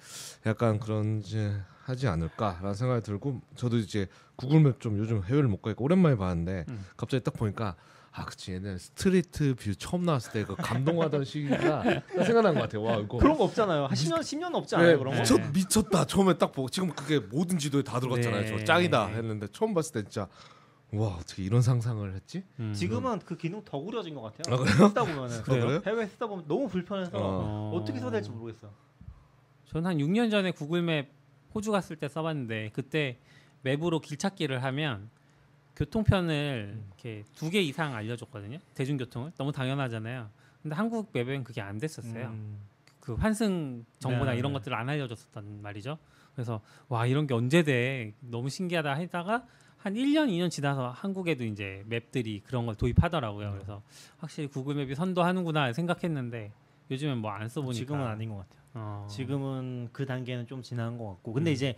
약간 그런지 하지 않을까라는 생각이 들고 저도 이제 구글맵 좀 요즘 해외를 못 가니까 오랜만에 봤는데 음. 갑자기 딱 보니까 아 그치 얘는 스트리트 뷰 처음 나왔을 때 그 감동하던 시기가 딱 생각난 것 같아요. 와 이거 그런 거 없잖아요. 한 10년 10년 없지 않아요 네, 그런 거. 미쳤, 미쳤다 처음에 딱 보고 지금 그게 모든 지도에 다 들어갔잖아요. 네. 저 짱이다 했는데 처음 봤을 때 진짜 와 어떻게 이런 상상을 했지? 음. 지금은 그 기능 더 구려진 것 같아요. 아, 그래요? 쓰다 보면은 그래요? 해외 쓰다 보면 너무 불편해서 어. 어. 떻게 써야 될지 모르겠어. 저는 한 6년 전에 구글맵 호주 갔을 때 써봤는데 그때 맵으로 길 찾기를 하면 교통편을 이렇게 두 개 이상 알려줬거든요. 대중교통을 너무 당연하잖아요. 근데 한국 맵엔 그게 안 됐었어요. 음. 그 환승 정보나 네. 이런 것들을 안 알려줬었단 말이죠. 그래서 와 이런 게 언제 돼? 너무 신기하다 하다가 한 1년 2년 지나서 한국에도 이제 맵들이 그런 걸 도입하더라고요. 음. 그래서 확실히 구글 맵이 선도하는구나 생각했는데 요즘엔 뭐 안 써보니까 지금은 아닌 것 같아요. 어. 지금은 그 단계는 좀 지난 것 같고 근데 음. 이제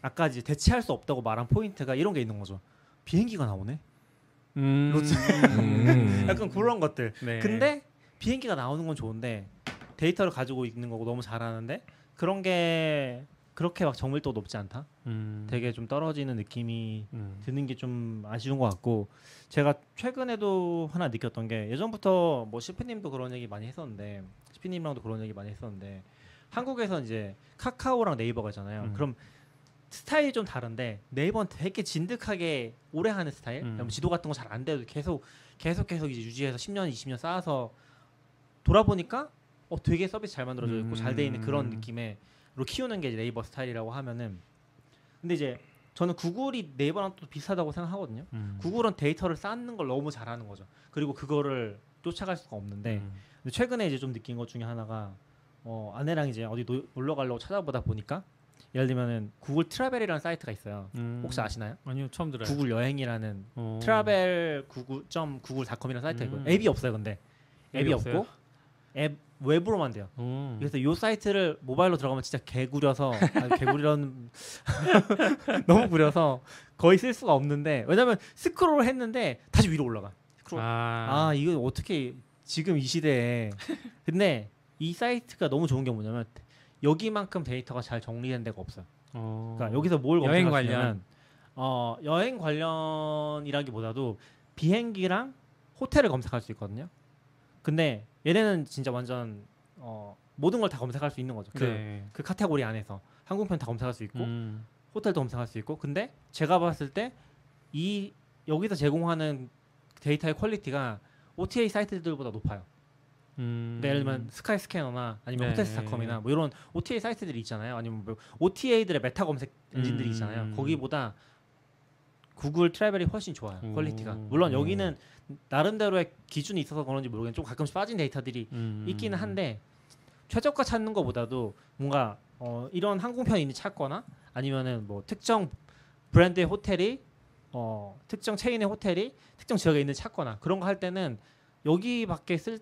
아까 이제 대체할 수 없다고 말한 포인트가 이런 게 있는 거죠. 비행기가 나오네. 음, 음. 약간 그런 것들. 네. 근데 비행기가 나오는 건 좋은데 데이터를 가지고 있는 거고 너무 잘하는데 그런 게 그렇게 막 정밀도 높지 않다. 음, 되게 좀 떨어지는 느낌이 음. 드는 게 좀 아쉬운 것 같고 제가 최근에도 하나 느꼈던 게 예전부터 뭐 시피님도 그런 얘기 많이 했었는데 시피님랑도 그런 얘기 많이 했었는데 한국에서 이제 카카오랑 네이버가 있잖아요. 음. 그럼 스타일이 좀 다른데 네이버는 되게 진득하게 오래 하는 스타일. 음. 지도 같은 거 잘 안 돼도 계속 계속 계속 이제 유지해서 10년, 20년 쌓아서 돌아보니까 어 되게 서비스 잘 만들어져 있고 잘돼 있는 그런 음. 느낌의 로 키우는 게 네이버 스타일이라고 하면은 근데 이제 저는 구글이 네이버랑 또 비슷하다고 생각하거든요. 음. 구글은 데이터를 쌓는 걸 너무 잘하는 거죠. 그리고 그거를 쫓아갈 수가 없는데 음. 최근에 이제 좀 느낀 것 중에 하나가 어, 아내랑 이제 어디 노, 놀러 가려고 찾아보다 보니까 예를 들면은 구글 트라벨이라는 사이트가 있어요. 음. 혹시 아시나요? 아니요 처음 들어요. 구글 여행이라는 어. travel 구글 점 구글닷컴이라는 사이트가 있고 음. 앱이 없어요. 근데 앱이, 앱이 없고? 앱 외부로만 돼요. 음. 그래서 이 사이트를 모바일로 들어가면 진짜 개구려서 아니, 개구리는 너무 구려서 거의 쓸 수가 없는데 왜냐면 스크롤을 했는데 다시 위로 올라가. 스크롤. 아, 아, 이거 어떻게 지금 이 시대에 근데 이 사이트가 너무 좋은 게 뭐냐면 여기만큼 데이터가 잘 정리된 데가 없어요. 어. 그러니까 여기서 뭘 여행 관련. 어 여행 관련이라기보다도 비행기랑 호텔을 검색할 수 있거든요. 근데 얘네는 진짜 완전 어 모든 걸 다 검색할 수 있는 거죠. 그, 네. 그 카테고리 안에서 항공편 다 검색할 수 있고 음. 호텔도 검색할 수 있고 근데 제가 봤을 때 이 여기서 제공하는 데이터의 quality가 OTA 사이트들보다 높아요. 음. 네, 예를 들면 스카이 스캐너나 아니면 네. 호텔스닷컴이나 뭐 이런 OTA 사이트들이 있잖아요. 아니면 뭐 OTA들의 메타 검색 엔진들이 음. 있잖아요. 거기보다 구글 트래블이 훨씬 좋아요. 오. quality가. 물론 음. 여기는 나름대로의 기준이 있어서 그런지 모르겠는데 좀 가끔씩 빠진 데이터들이 음. 있기는 한데 최저가 찾는 것보다도 뭔가 어, 이런 항공편이 찾거나 아니면은 뭐 특정 브랜드의 호텔이 어, 특정 체인의 호텔이 특정 지역에 있는 찾거나 그런 거 할 때는 여기밖에 쓸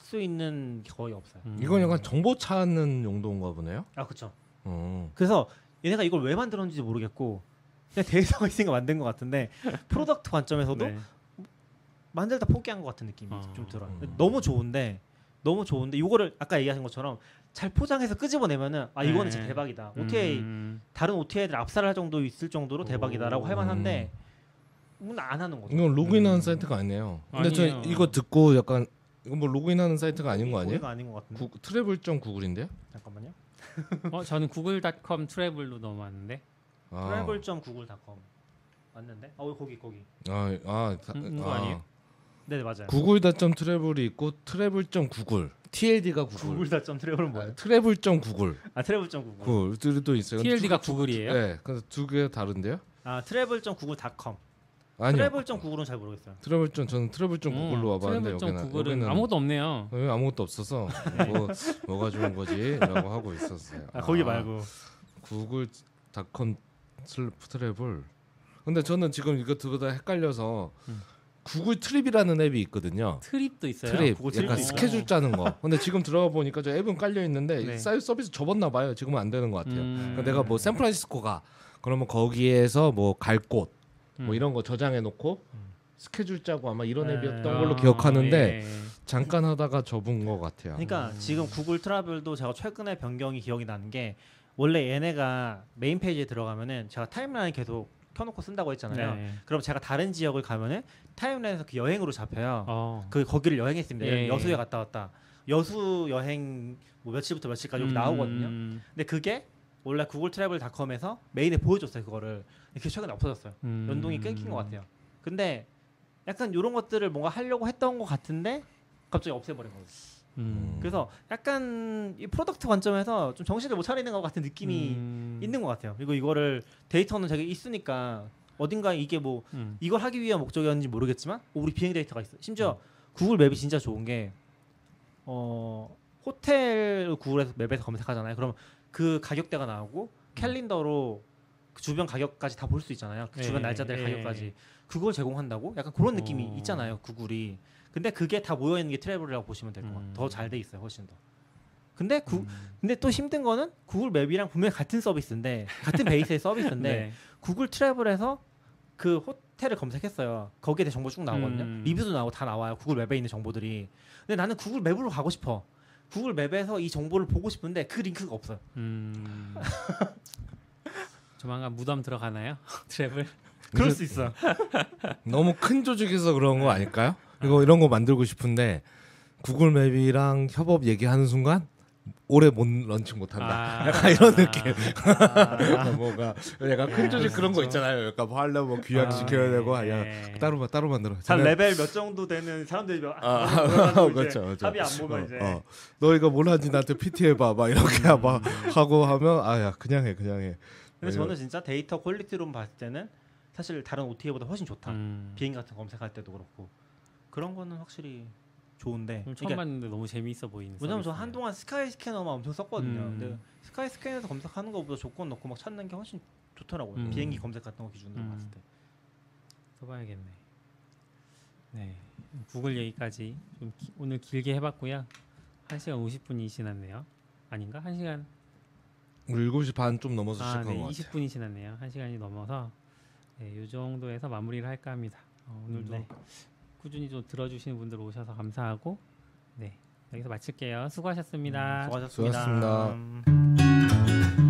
수 있는 게 거의 없어요. 음. 이건 약간 정보 찾는 용도인가 보네요. 아 그렇죠. 어. 그래서 얘네가 이걸 왜 만들었는지 모르겠고 그냥 데이터가 있으니까 만든 것 같은데 product 관점에서도 네. 만들다 포기한 것 같은 느낌이 어. 좀 들어요. 음. 너무 좋은데 너무 좋은데 이거를 아까 얘기하신 것처럼 잘 포장해서 끄집어내면은 아 이거는 네. 진짜 대박이다. OTA 음. 다른 OTA들 압살할 정도 있을 정도로 대박이다라고 오. 할 만한데 음, 안 하는 거죠. 이건 로그인하는 음. 사이트가 아니네요. 근데 저 아니에요. 이거 듣고 약간 이거 뭐 로그인하는 사이트가 아닌 거 아니에요? 아닌 것 같은데. 구, travel.google인데요? 잠깐만요. 어, 저는 google.com travel로 넘어왔는데. 아, travel.google.com 맞는데? 어 거기 거기. 아, 아, 다- 음, 이거 아니에요? 네 맞아요. google.travel이 있고 travel.google, TLD가 구글, google.travel은 뭐예요? 아, travel.google, 아 travel.google. 구글들도 있어요. TLD가 두- 두- 구글이에요? 네, 그래서 두 개 다른데요? 아 travel.google.com. 아니요. travel.google은 잘 모르겠어요. travel 점 저는 travel 점 구글로 와봤는데 여기는 음, 구글은 여기는 아무것도 없네요. 여기 아무것도 없어서 뭐 뭐가 좋은 거지라고 하고 있었어요. 아 거기 말고. google.com travel. 근데 저는 지금 이거 두고 다 헷갈려서 음. 구글 트립이라는 앱이 있거든요. 트립도 있어요. 트립 구글 약간 트립이 스케줄 짜는 거. 근데 지금 들어가 보니까 저 앱은 깔려 있는데 네. 사이트 서비스 접었나 봐요. 지금은 안 되는 것 같아요. 음. 그러니까 내가 뭐 샌프란시스코 가 그러면 거기에서 뭐 갈 곳 뭐 음. 이런 거 저장해 놓고 스케줄 짜고 아마 이런 네. 앱이었던 아, 걸로 기억하는데 예. 잠깐 하다가 접은 것 같아요. 그러니까 지금 구글 travel도 제가 최근에 변경이 기억이 나는 게 원래 얘네가 메인 페이지에 들어가면은 제가 타임라인 계속 켜놓고 쓴다고 했잖아요. 네. 그럼 제가 다른 지역을 가면은 타임라인에서 그 여행으로 잡혀요. 어. 그 거기를 여행했습니다. 예. 여수에 갔다 왔다. 여수 여행 뭐 며칠부터 며칠까지 음, 나오거든요. 음, 근데 그게 원래 구글 travel.com에서 메인에 보여줬어요 그거를. 그게 최근에 없어졌어요. 음. 연동이 끊긴 것 같아요. 근데 약간 이런 것들을 뭔가 하려고 했던 것 같은데 갑자기 없애버린 거예요. 음. 그래서 약간 이 product 관점에서 좀 정신을 못 차리는 것 같은 느낌이 음. 있는 것 같아요. 그리고 이거를 데이터는 되게 있으니까 어딘가 이게 뭐 음. 이걸 하기 위한 목적이었는지 모르겠지만 어, 우리 비행 데이터가 있어. 심지어 구글 맵이 진짜 좋은 게 어, 호텔 구글에서 맵에서 검색하잖아요. 그럼 그 가격대가 나오고 캘린더로 그 주변 가격까지 다 볼 수 있잖아요. 그 주변 예, 날짜들 예. 가격까지 그걸 제공한다고? 약간 그런 느낌이 어. 있잖아요. 구글이. 근데 그게 다 모여 있는 게 트래블이라고 보시면 될 것 같아요. 음. 더잘 돼 있어요, 훨씬 더. 근데 구, 음. 근데 또 힘든 거는 구글 맵이랑 분명히 같은 서비스인데 같은 베이스의 서비스인데 네. 구글 트래블에서 그 호텔을 검색했어요. 거기에 대해 정보 쭉 나오거든요. 음. 리뷰도 나오고 다 나와요. 구글 맵에 있는 정보들이. 근데 나는 구글 맵으로 가고 싶어. 구글 맵에서 이 정보를 보고 싶은데 그 링크가 없어요. 음. 조만간 무덤 들어가나요? travel. 그럴 수 있어요. 너무 큰 조직에서 그런 거 아닐까요? 이거 이런 거 만들고 싶은데 구글 맵이랑 협업 얘기하는 순간 올해 못 런칭 못 한다. 아. 약간 이런 느낌. 아, 뭐가 약간 큰 조직 그런 거 있잖아요. 약간 뭐 하려면 뭐 규약 지켜야 되고 야 네. 따로 따로 만들어. 한 쟤네- 레벨 몇 정도 되는 사람들이 몇, 아, 이제 그렇죠, 그렇죠. 합의 안 보면 어, 이제 어. 너희가 뭘 하는지 나한테 PT 해봐 막 이렇게 막 하고 하면 아야 그냥 해 그냥 해. 근데 저는 진짜 데이터 quality로 봤을 때는 사실 다른 OTA보다 훨씬 좋다. 음. 비행 같은 거 검색할 때도 그렇고 그런 거는 확실히 좋은데 처음 이게 봤는데 너무 재미있어 보이는. 왜냐면 저. 한동안 스카이 스캐너만 엄청 썼거든요. 음. 근데 스카이 스캐너에서 검색하는 것보다 조건 넣고 막 찾는 게 훨씬 좋더라고요. 음. 비행기 검색 같은 거 기준으로 음. 봤을 때. 써봐야겠네. 네, 구글 얘기까지 좀 기- 오늘 길게 해봤고요. 1시간 50분이 지났네요. 아닌가? 1시간 우리 7시 반 좀 넘어서 아, 시작한 네, 것 같아요. 20분이 지났네요. 1시간이 넘어서 네, 이 정도에서 마무리를 할까 합니다. 어, 오늘도 네. 꾸준히 좀 들어주시는 분들 오셔서 감사하고 네 여기서 마칠게요. 수고하셨습니다. 수고하셨습니다. 수고하셨습니다. 음.